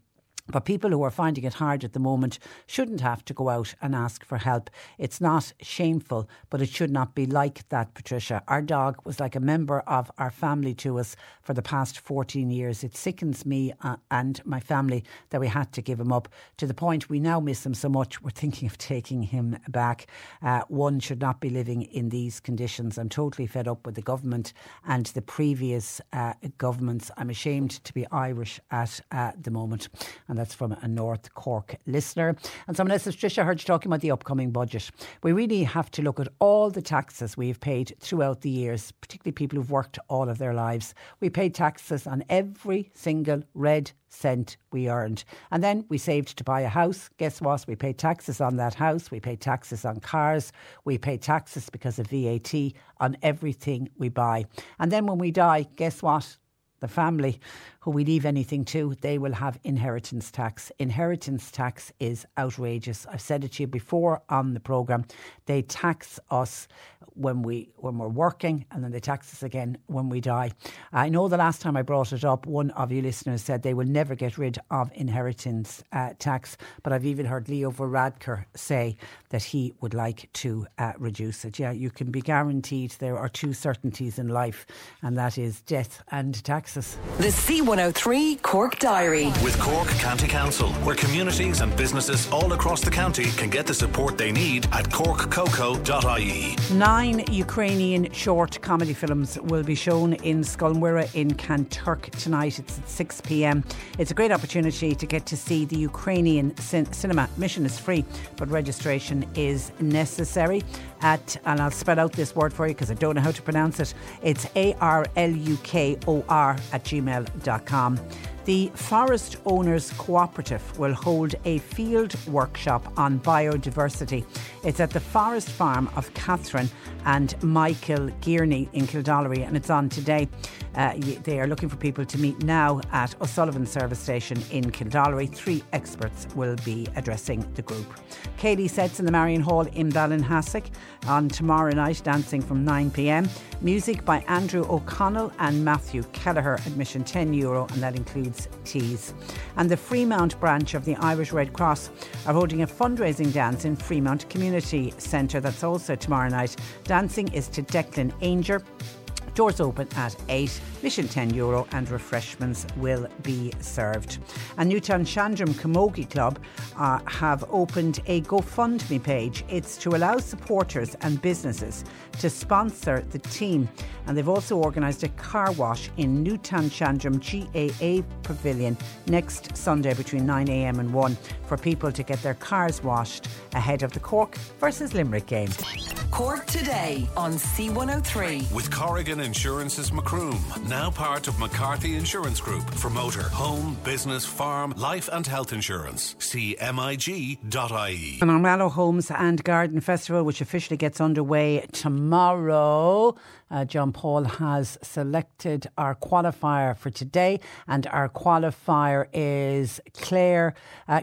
But people who are finding it hard at the moment shouldn't have to go out and ask for help. It's not shameful, but it should not be like that, Patricia. Our dog was like a member of our family to us for the past 14 years. It sickens me uh, and my family that we had to give him up to the point we now miss him so much we're thinking of taking him back. Uh, one should not be living in these conditions. I'm totally fed up with the government and the previous uh, governments. I'm ashamed to be Irish at uh, the moment. And that's from a North Cork listener. And someone else says, Tricia, I heard you talking about the upcoming budget. We really have to look at all the taxes we've paid throughout the years, particularly people who've worked all of their lives. We paid taxes on every single red cent we earned. And then we saved to buy a house. Guess what? We paid taxes on that house. We paid taxes on cars. We paid taxes because of VAT on everything we buy. And then when we die, guess what? The family who we leave anything to, they will have inheritance tax. Inheritance tax is outrageous. I've said it to you before on the programme. They tax us when we when we're working and then they tax us again when we die. I know the last time I brought it up, one of you listeners said they will never get rid of inheritance uh, tax, but I've even heard Leo Varadkar say that he would like to uh, reduce it. Yeah, you can be guaranteed there are two certainties in life, and that is death and taxes. The C103 Cork Diary. With Cork County Council, where communities and businesses all across the county can get the support they need at corkcoco.ie. Nine Ukrainian short comedy films will be shown in Scoil Mhuire in Kanturk tonight. It's at 6 pm. It's a great opportunity to get to see the Ukrainian cin- cinema. Admission is free, but registration is necessary. At, and I'll spell out this word for you because I don't know how to pronounce it. It's A R L U K O R at gmail.com. The Forest Owners Cooperative will hold a field workshop on biodiversity. It's at the Forest Farm of Catherine and Michael Gearney in Kildallery, and it's on today. Uh, they are looking for people to meet now at O'Sullivan Service Station in Kildallery. Three experts will be addressing the group. Céilí sets in the Marion Hall in Ballinhassig on tomorrow night, dancing from 9 pm. Music by Andrew O'Connell and Matthew Kelleher, admission €10, Euro, and that includes teas. And the Freemount branch of the Irish Red Cross are holding a fundraising dance in Freemount Community Centre. That's also tomorrow night. Dancing is to Declan Ainger. Doors open at 8, mission 10 euro, and refreshments will be served. And Newtown Shandrum Camogie Club uh, have opened a GoFundMe page. It's to allow supporters and businesses to sponsor the team. And they've also organised a car wash in Newtown Shandrum GAA Pavilion next Sunday between 9am and 1 for people to get their cars washed ahead of the Cork versus Limerick game. Cork today on C103. With Corrigan Insurance's Macroom, Now part of McCarthy Insurance Group for motor, home, business, farm, life and health insurance. See MIG.ie. And our Mallow Homes and Garden Festival, which officially gets underway tomorrow. Uh, John Paul has selected our qualifier for today, and our qualifier is Claire uh,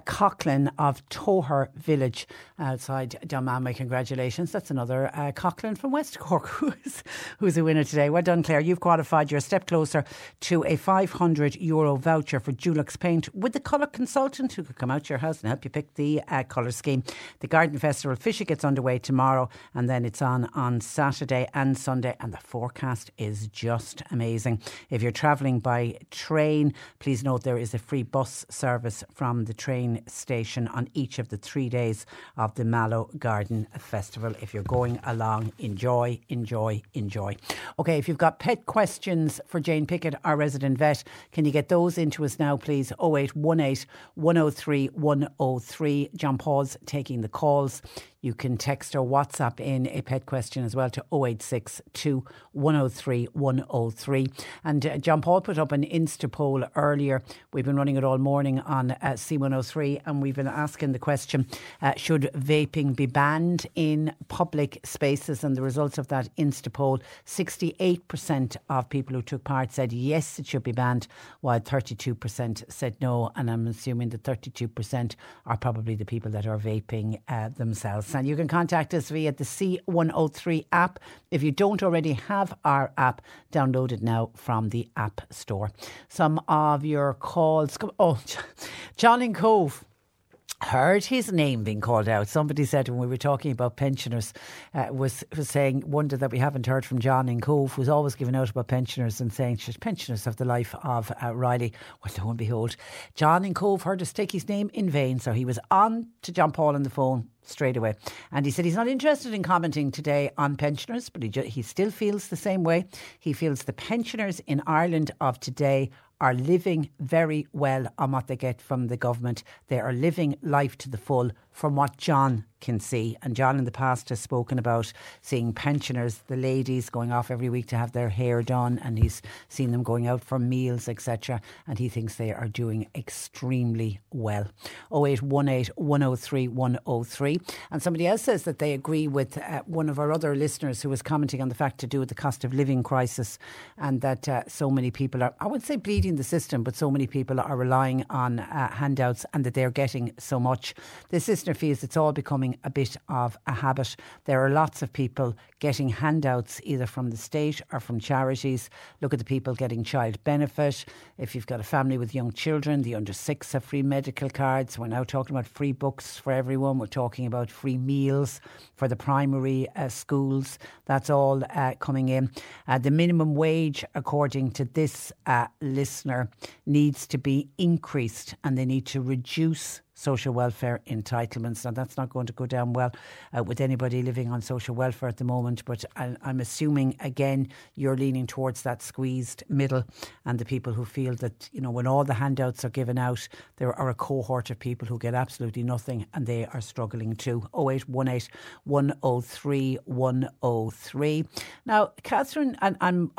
of Toher Village outside Dunmanway. Congratulations. That's another uh, from West Cork who's, who's a winner today. Well done, Claire. You've qualified. You're a step closer to a 500 euro voucher for Dulux Paint with the colour consultant who could come out to your house and help you pick the uh, colour scheme. The Garden Festival officially gets underway tomorrow, and then it's on on Saturday and Sunday. And the forecast is just amazing. If you're travelling by train, please note there is a free bus service from the train station on each of the three days of the Mallow Garden Festival. If you're going along, enjoy, enjoy, enjoy. Okay, if you've got pet questions for Jane Pickett, our resident vet, can you get those into us now, please? 0818 103 103. John Paul's taking the calls. You can text or WhatsApp in a pet question as well to 0862 103 103. And uh, John Paul put up an Insta poll earlier. We've been running it all morning on uh, C103 and we've been asking the question uh, should vaping be banned in public spaces? And the results of that Insta poll 68% of people who took part said yes, it should be banned, while 32% said no. And I'm assuming that 32% are probably the people that are vaping uh, themselves. You can contact us via the C103 app. If you don't already have our app, download it now from the App Store. Some of your calls. Oh, John in Cobh heard his name being called out. Somebody said when we were talking about pensioners, uh, was was saying wonder that we haven't heard from John in Cobh, who's always giving out about pensioners and saying pensioners have the life of uh, Riley. Well, lo and behold, John in Cobh heard us take his name in vain, so he was on to John Paul on the phone straight away. And he said he's not interested in commenting today on pensioners, but he, ju- he still feels the same way. He feels the pensioners in Ireland of today are living very well on what they get from the government. They are living life to the full from what John can see. And John in the past has spoken about seeing pensioners, the ladies going off every week to have their hair done, and he's seen them going out for meals, etc. And he thinks they are doing extremely well. 0818 103 103. And somebody else says that they agree with uh, one of our other listeners who was commenting on the fact to do with the cost of living crisis and that uh, so many people are, I wouldn't say bleeding the system, but so many people are relying on uh, handouts and that they're getting so much. This listener feels it's all becoming a bit of a habit. There are lots of people getting handouts either from the state or from charities. Look at the people getting child benefit. If you've got a family with young children, the under six have free medical cards. We're now talking about free books for everyone. We're talking about free meals for the primary uh, schools. That's all uh, coming in. Uh, the minimum wage, according to this uh, listener, needs to be increased and they need to reduce social welfare entitlements. Now, that's not going to go down well uh, with anybody living on social welfare at the moment, but I, I'm assuming, again, you're leaning towards that squeezed middle and the people who feel that, you know, when all the handouts are given out, there are a cohort of people who get absolutely nothing and they are struggling too. 0818 103 103. Now, Catherine, and I'm.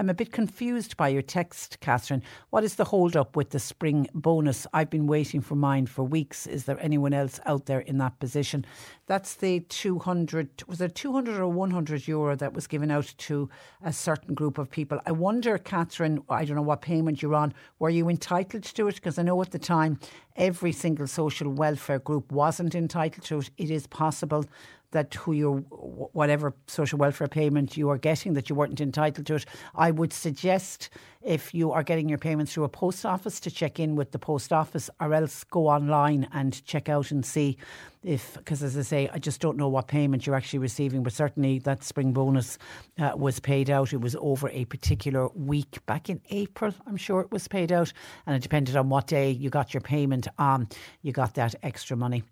I'm a bit confused by your text, Catherine. What is the hold up with the spring bonus? I've been waiting for mine for weeks. Is there anyone else out there in that position? That's the 200, was it 200 or 100 euro that was given out to a certain group of people? I wonder, Catherine, I don't know what payment you're on. Were you entitled to it? Because I know at the time every single social welfare group wasn't entitled to it. It is possible that who you whatever social welfare payment you are getting that you weren't entitled to it. I would suggest if you are getting your payments through a post office to check in with the post office, or else go online and check out and see if because as I say, I just don't know what payment you're actually receiving, but certainly that spring bonus uh, was paid out. It was over a particular week back in April. I'm sure it was paid out, and it depended on what day you got your payment on. You got that extra money.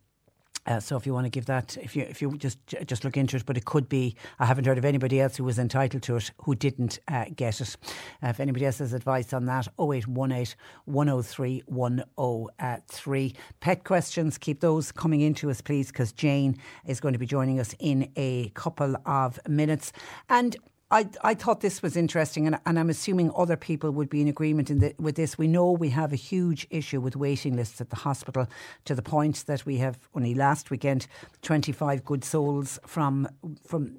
Uh, so if you want to give that, if you if you just just look into it, but it could be. I haven't heard of anybody else who was entitled to it who didn't uh, get it. Uh, if anybody else has advice on that, 0818 103 103. Pet questions, keep those coming into us, please, because Jane is going to be joining us in a couple of minutes. And I, I thought this was interesting, and, and I'm assuming other people would be in agreement in the, with this. We know we have a huge issue with waiting lists at the hospital to the point that we have only last weekend 25 good souls from from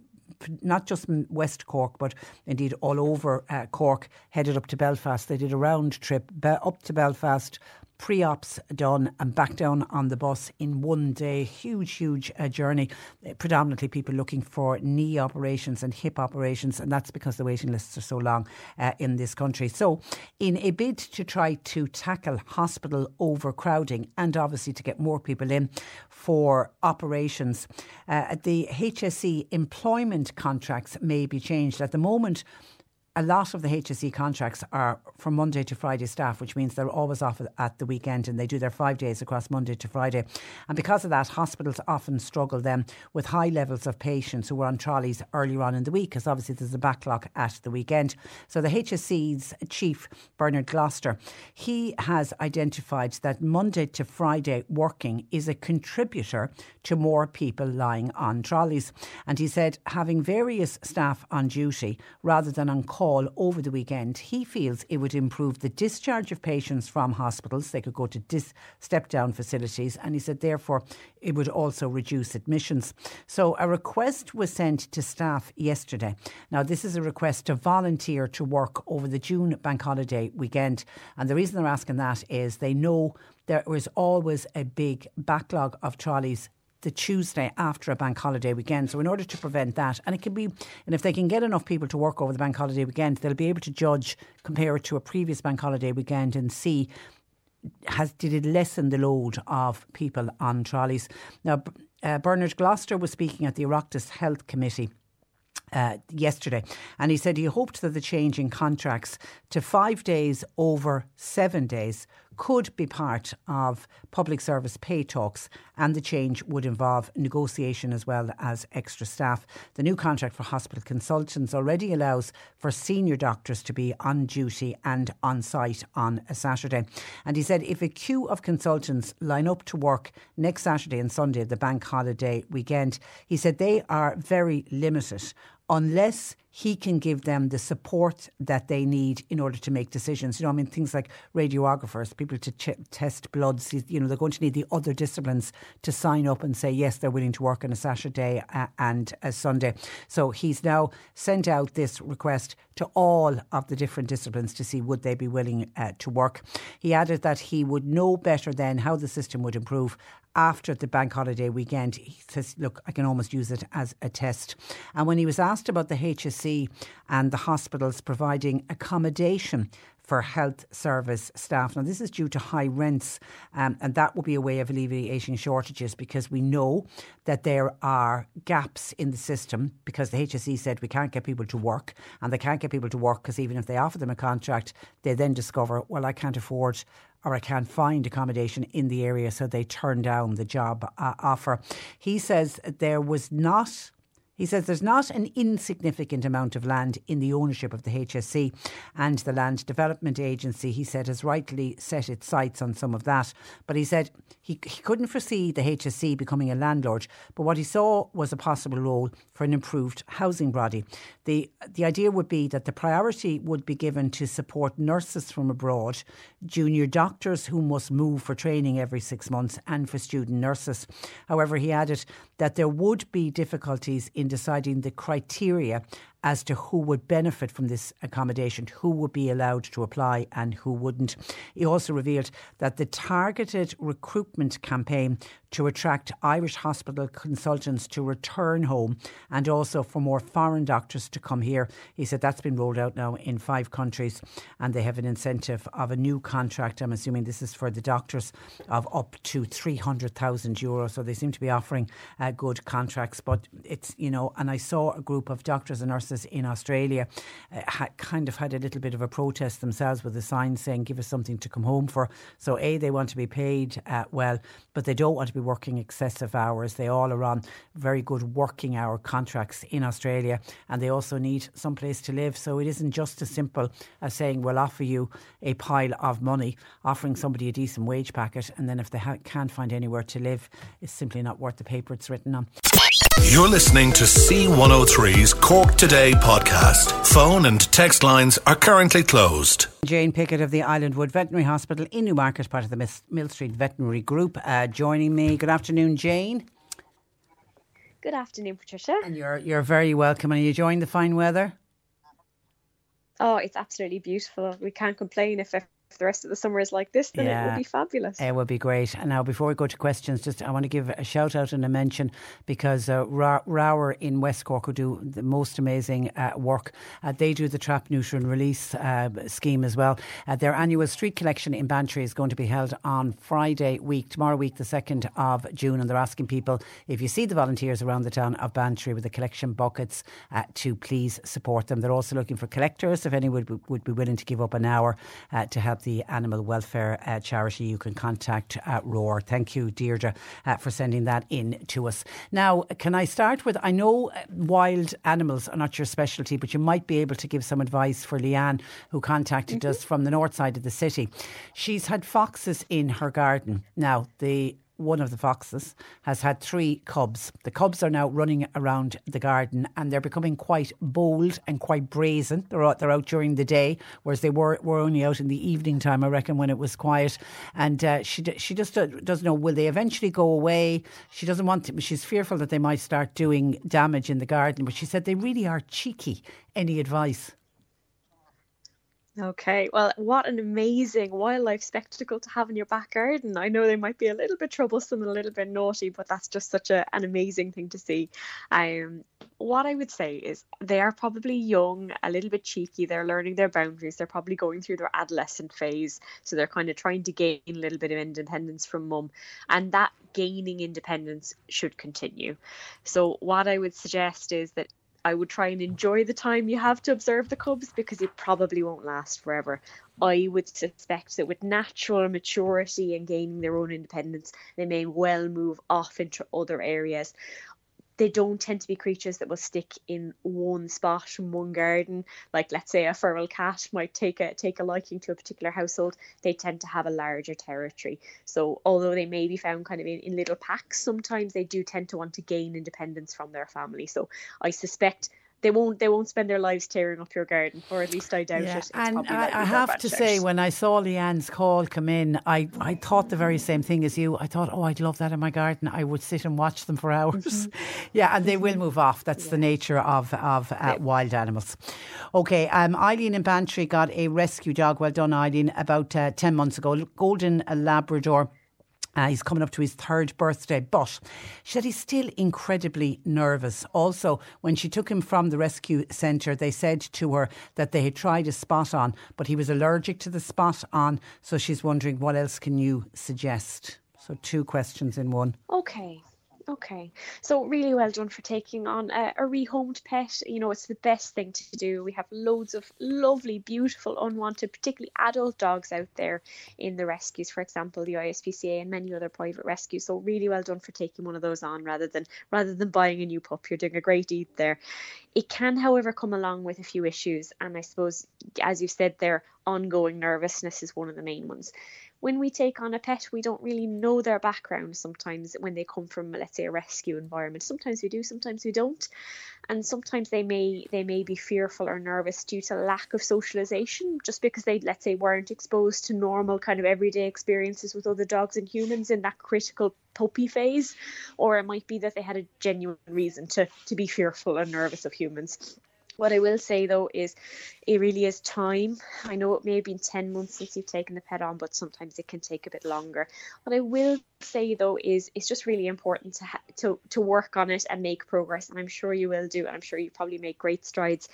not just West Cork, but indeed all over uh, Cork, headed up to Belfast. They did a round trip up to Belfast, pre ops done and back down on the bus in one day. Huge, huge uh, journey. Uh, predominantly people looking for knee operations and hip operations, and that's because the waiting lists are so long uh, in this country. So, in a bid to try to tackle hospital overcrowding and obviously to get more people in for operations, uh, the HSE employment contracts may be changed. At the moment, a lot of the HSE contracts are from Monday to Friday staff, which means they're always off at the weekend and they do their five days across Monday to Friday. And because of that, hospitals often struggle then with high levels of patients who are on trolleys earlier on in the week, because obviously there's a backlog at the weekend. So the HSE's chief, Bernard Gloster, he has identified that Monday to Friday working is a contributor to more people lying on trolleys. And he said having various staff on duty rather than on call over the weekend, he feels it would improve the discharge of patients from hospitals. They could go to dis- step down facilities. And he said, therefore, it would also reduce admissions. So a request was sent to staff yesterday. Now, this is a request to volunteer to work over the June bank holiday weekend. And the reason they're asking that is they know there was always a big backlog of trolleys the Tuesday after a bank holiday weekend. So in order to prevent that, and it can be, and if they can get enough people to work over the bank holiday weekend, they'll be able to judge, compare it to a previous bank holiday weekend, and see has did it lessen the load of people on trolleys. Now, uh, Bernard Gloster was speaking at the Oireachtas Health Committee. Uh, yesterday, and he said he hoped that the change in contracts to five days over seven days could be part of public service pay talks, and the change would involve negotiation as well as extra staff. The new contract for hospital consultants already allows for senior doctors to be on duty and on site on a Saturday. And he said if a queue of consultants line up to work next Saturday and Sunday, the bank holiday weekend, he said they are very limited unless he can give them the support that they need in order to make decisions. You know, I mean, things like radiographers, people to ch- test bloods, you know, they're going to need the other disciplines to sign up and say, yes, they're willing to work on a Saturday and a Sunday. So he's now sent out this request to all of the different disciplines to see would they be willing uh, to work. He added that he would know better then how the system would improve after the bank holiday weekend. He says, look, I can almost use it as a test. And when he was asked about the HSE and the hospitals providing accommodation for health service staff. Now, this is due to high rents, um, and that will be a way of alleviating shortages because we know that there are gaps in the system because the HSE said we can't get people to work, and they can't get people to work because even if they offer them a contract, they then discover, well, I can't afford or I can't find accommodation in the area, so they turn down the job uh, offer. He says there was not he says there's not an insignificant amount of land in the ownership of the HSE, and the Land Development Agency, he said, has rightly set its sights on some of that. But he said he, he couldn't foresee the HSE becoming a landlord, but what he saw was a possible role for an improved housing body. The, the idea would be that the priority would be given to support nurses from abroad, junior doctors who must move for training every six months, and for student nurses. However, he added that there would be difficulties in deciding the criteria as to who would benefit from this accommodation, who would be allowed to apply and who wouldn't. He also revealed that the targeted recruitment campaign to attract Irish hospital consultants to return home and also for more foreign doctors to come here. He said that's been rolled out now in five countries and they have an incentive of a new contract. I'm assuming this is for the doctors of up to 300,000 euros. So they seem to be offering uh, good contracts. But it's, you know, and I saw a group of doctors and nurses in Australia uh, had kind of had a little bit of a protest themselves with a sign saying, give us something to come home for. So, A, they want to be paid uh, well, but they don't want to be working excessive hours. They all are on very good working hour contracts in Australia and they also need some place to live. So it isn't just as simple as saying we'll offer you a pile of money, offering somebody a decent wage packet, and then if they ha- can't find anywhere to live, it's simply not worth the paper it's written on. You're listening to C103's Cork Today Today podcast. Phone and text lines are currently closed. Jane Pickett of the Islandwood Veterinary Hospital in Newmarket, part of the Mill Street Veterinary Group, uh, joining me. Good afternoon, Jane. Good afternoon, Patricia. And you're you're very welcome. Are you enjoying the fine weather? Oh, it's absolutely beautiful. We can't complain if if the rest of the summer is like this, then yeah, it would be fabulous. It would be great. And now, before we go to questions, just I want to give a shout out and a mention because uh, Roar in West Cork, who do the most amazing uh, work, uh, they do the trap, neuter, and release uh, scheme as well. Uh, their annual street collection in Bantry is going to be held on Friday week, tomorrow week, the 2nd of June. And they're asking people if you see the volunteers around the town of Bantry with the collection buckets uh, to please support them. They're also looking for collectors, if anyone would, would be willing to give up an hour to help the animal welfare uh, charity, you can contact uh, Roar. Thank you, Deirdre, uh, for sending that in to us. Now, can I start with? I know uh, wild animals are not your specialty, but you might be able to give some advice for Leanne, who contacted mm-hmm. us from the north side of the city. She's had foxes in her garden. Now, the one of the foxes has had three cubs. The cubs are now running around the garden and they're becoming quite bold and quite brazen. They're out, they're out during the day, whereas they were, were only out in the evening time, I reckon, when it was quiet. And uh, she she just doesn't know will they eventually go away. She doesn't want to. She's fearful that they might start doing damage in the garden. But she said they really are cheeky. Any advice? Okay, well, what an amazing wildlife spectacle to have in your back garden. I know they might be a little bit troublesome and a little bit naughty, but that's just such a, an amazing thing to see. Um, what I would say is they are probably young, a little bit cheeky. They're learning their boundaries. They're probably going through their adolescent phase. So they're kind of trying to gain a little bit of independence from mum. And that gaining independence should continue. So, what I would suggest is that I would try and enjoy the time you have to observe the cubs because it probably won't last forever. I would suspect that with natural maturity and gaining their own independence, they may well move off into other areas they don't tend to be creatures that will stick in one spot in one garden. Like let's say a feral cat might take a take a liking to a particular household. They tend to have a larger territory. So although they may be found kind of in, in little packs, sometimes they do tend to want to gain independence from their family. So I suspect they won't they won't spend their lives tearing up your garden, or at least I doubt yeah. it. It's and I, I have to say, when I saw Leanne's call come in, I, I thought the very same thing as you. I thought, oh, I'd love that in my garden. I would sit and watch them for hours. Mm-hmm. yeah, and they will move off. That's yeah. the nature of of uh, yeah. wild animals. Okay, um, Eileen in Bantry got a rescue dog. Well done, Eileen. About uh, ten months ago, golden Labrador. Uh, he's coming up to his third birthday, but she said he's still incredibly nervous. Also, when she took him from the rescue centre, they said to her that they had tried a spot on, but he was allergic to the spot on. So she's wondering, what else can you suggest? So, two questions in one. Okay. Okay, so really well done for taking on a, a rehomed pet. You know, it's the best thing to do. We have loads of lovely, beautiful, unwanted, particularly adult dogs out there in the rescues, for example, the ISPCA and many other private rescues. So really well done for taking one of those on rather than rather than buying a new pup. You're doing a great deed there. It can, however, come along with a few issues, and I suppose, as you said there, ongoing nervousness is one of the main ones when we take on a pet, we don't really know their background sometimes when they come from, let's say, a rescue environment. Sometimes we do, sometimes we don't. And sometimes they may they may be fearful or nervous due to lack of socialization, just because they, let's say, weren't exposed to normal kind of everyday experiences with other dogs and humans in that critical puppy phase. Or it might be that they had a genuine reason to, to be fearful and nervous of humans. What I will say though is it really is time. I know it may have been 10 months since you've taken the pet on, but sometimes it can take a bit longer. What I will say though is it's just really important to ha- to to work on it and make progress, and I'm sure you will do. And I'm sure you probably make great strides.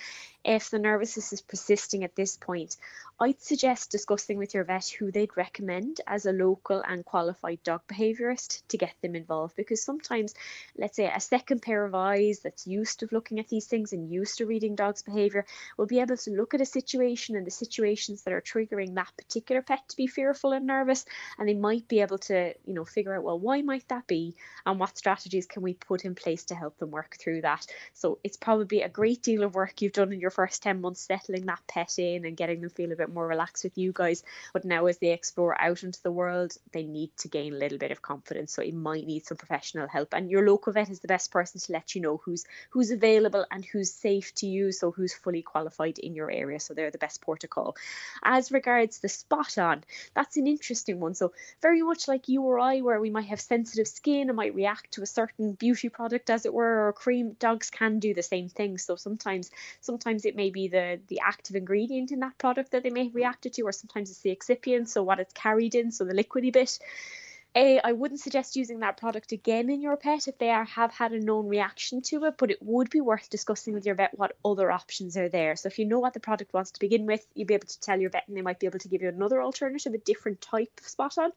If the nervousness is persisting at this point, I'd suggest discussing with your vet who they'd recommend as a local and qualified dog behaviourist to get them involved. Because sometimes, let's say, a second pair of eyes that's used to looking at these things and used to reading dogs' behaviour will be able to look at a situation and the situations that are triggering that particular pet to be fearful and nervous, and they might be able to, you know, figure out well why might that be and what strategies can we put in place to help them work through that. So it's probably a great deal of work you've done in your first 10 months settling that pet in and getting them feel a bit more relaxed with you guys. But now, as they explore out into the world, they need to gain a little bit of confidence. So it might need some professional help. And your local vet is the best person to let you know who's who's available and who's safe to use so who's fully qualified in your area. So they're the best port to call. As regards the spot on, that's an interesting one. So very much like you or I, where we might have sensitive skin and might react to a certain beauty product, as it were, or cream, dogs can do the same thing. So sometimes sometimes it may be the the active ingredient in that product that they may have reacted to, or sometimes it's the excipient, so what it's carried in, so the liquidy bit. A, I wouldn't suggest using that product again in your pet if they are, have had a known reaction to it, but it would be worth discussing with your vet what other options are there. So if you know what the product wants to begin with, you'll be able to tell your vet and they might be able to give you another alternative, a different type of spot on.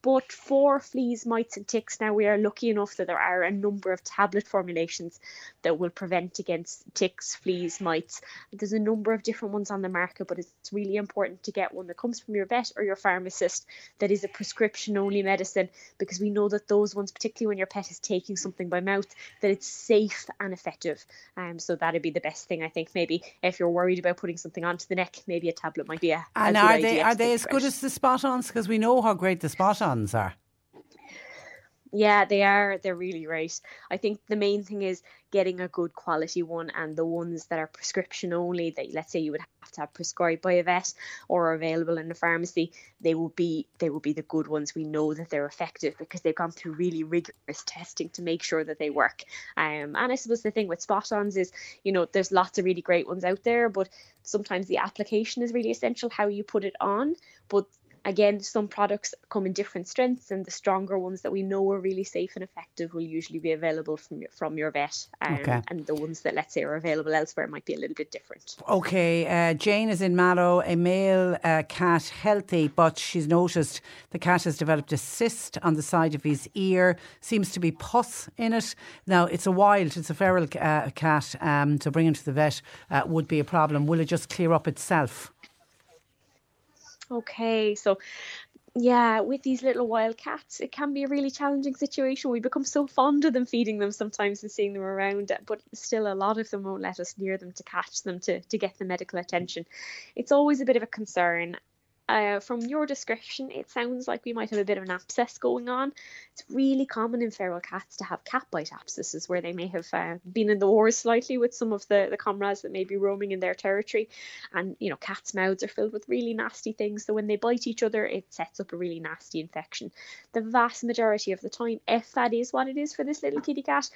But for fleas, mites, and ticks, now we are lucky enough that there are a number of tablet formulations that will prevent against ticks, fleas, mites. There's a number of different ones on the market, but it's really important to get one that comes from your vet or your pharmacist that is a prescription only medicine because we know that those ones, particularly when your pet is taking something by mouth, that it's safe and effective. Um, so that'd be the best thing I think. Maybe if you're worried about putting something onto the neck, maybe a tablet might be a. And a are they are they as good as the spot ons? Because we know how great the spot ons are. Yeah, they are. They're really right. I think the main thing is getting a good quality one and the ones that are prescription only that let's say you would have to have prescribed by a vet or available in the pharmacy, they will be they will be the good ones. We know that they're effective because they've gone through really rigorous testing to make sure that they work. Um, and I suppose the thing with spot-ons is, you know, there's lots of really great ones out there, but sometimes the application is really essential, how you put it on. But Again, some products come in different strengths, and the stronger ones that we know are really safe and effective will usually be available from your, from your vet. Um, okay. And the ones that, let's say, are available elsewhere might be a little bit different. Okay, uh, Jane is in Mallow, a male uh, cat, healthy, but she's noticed the cat has developed a cyst on the side of his ear, seems to be pus in it. Now, it's a wild, it's a feral uh, cat, um, so bringing to the vet uh, would be a problem. Will it just clear up itself? Okay, so yeah, with these little wild cats, it can be a really challenging situation. We become so fond of them, feeding them sometimes and seeing them around, but still a lot of them won't let us near them to catch them to, to get the medical attention. It's always a bit of a concern. Uh, from your description, it sounds like we might have a bit of an abscess going on. It's really common in feral cats to have cat bite abscesses where they may have uh, been in the wars slightly with some of the, the comrades that may be roaming in their territory. And, you know, cats' mouths are filled with really nasty things. So when they bite each other, it sets up a really nasty infection. The vast majority of the time, if that is what it is for this little kitty cat,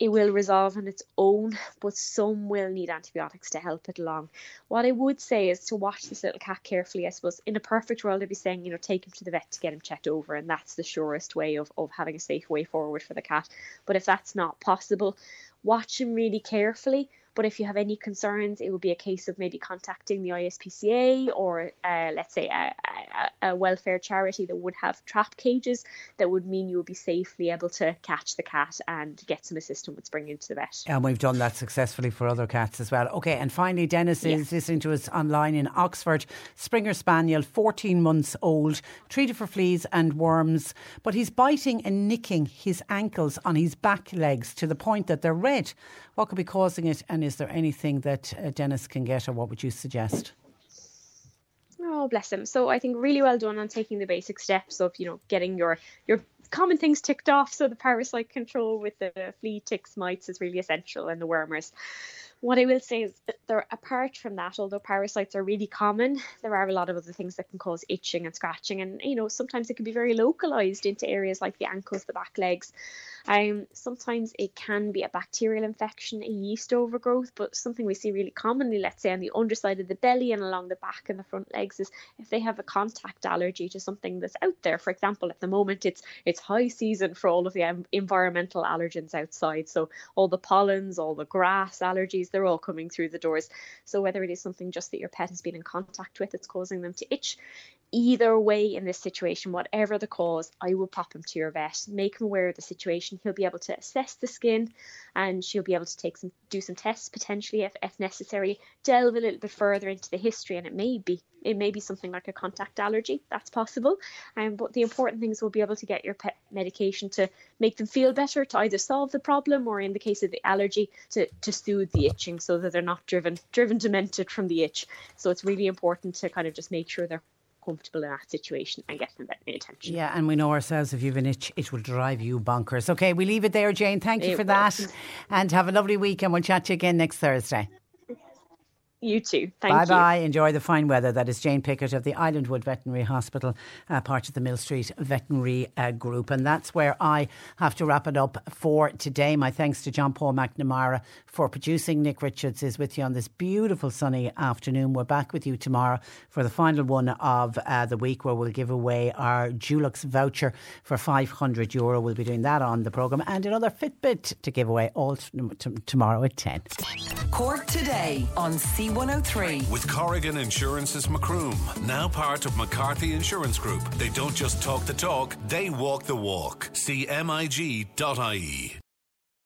it will resolve on its own, but some will need antibiotics to help it along. What I would say is to watch this little cat carefully. I suppose in a perfect world, I'd be saying, you know, take him to the vet to get him checked over, and that's the surest way of, of having a safe way forward for the cat. But if that's not possible, watch him really carefully but if you have any concerns, it would be a case of maybe contacting the ISPCA or, uh, let's say, a, a, a, welfare charity that would have trap cages that would mean you would be safely able to catch the cat and get some assistance with bringing it to the vet. And we've done that successfully for other cats as well. Okay, and finally, Dennis is listening to us online in Oxford. Springer Spaniel, 14 months old, treated for fleas and worms, but he's biting and nicking his ankles on his back legs to the point that they're red. What could be causing it, and is there anything that uh, Dennis can get, or what would you suggest? Oh, bless him. So I think really well done on taking the basic steps of, you know, getting your your common things ticked off. So the parasite control with the flea, ticks, mites is really essential, and the wormers. What I will say is that there, apart from that, although parasites are really common, there are a lot of other things that can cause itching and scratching, and you know sometimes it can be very localized into areas like the ankles, the back legs. Um, sometimes it can be a bacterial infection, a yeast overgrowth, but something we see really commonly, let's say on the underside of the belly and along the back and the front legs, is if they have a contact allergy to something that's out there. For example, at the moment it's it's high season for all of the environmental allergens outside, so all the pollens, all the grass allergies they're all coming through the doors. So whether it is something just that your pet has been in contact with that's causing them to itch, either way in this situation, whatever the cause, I will pop him to your vet, make him aware of the situation. He'll be able to assess the skin and she'll be able to take some do some tests potentially if, if necessary, delve a little bit further into the history and it may be it may be something like a contact allergy, that's possible. Um, but the important things will be able to get your pet medication to make them feel better, to either solve the problem or in the case of the allergy, to, to soothe the itching so that they're not driven driven demented from the itch. So it's really important to kind of just make sure they're comfortable in that situation and getting veterinary attention. Yeah, and we know ourselves if you've an itch, it will drive you bonkers. Okay, we leave it there, Jane. Thank you it for will. that. And have a lovely week, and we'll chat to you again next Thursday. You too. Thank bye you. bye. Enjoy the fine weather. That is Jane Pickett of the Islandwood Veterinary Hospital, uh, part of the Mill Street Veterinary uh, Group. And that's where I have to wrap it up for today. My thanks to John Paul McNamara for producing. Nick Richards is with you on this beautiful sunny afternoon. We're back with you tomorrow for the final one of uh, the week where we'll give away our Dulux voucher for 500 euro. We'll be doing that on the programme and another Fitbit to give away all t- t- tomorrow at 10. Cork today on C103. With Corrigan Insurance's Macroom, now part of McCarthy Insurance Group. They don't just talk the talk, they walk the walk. CMIG.ie.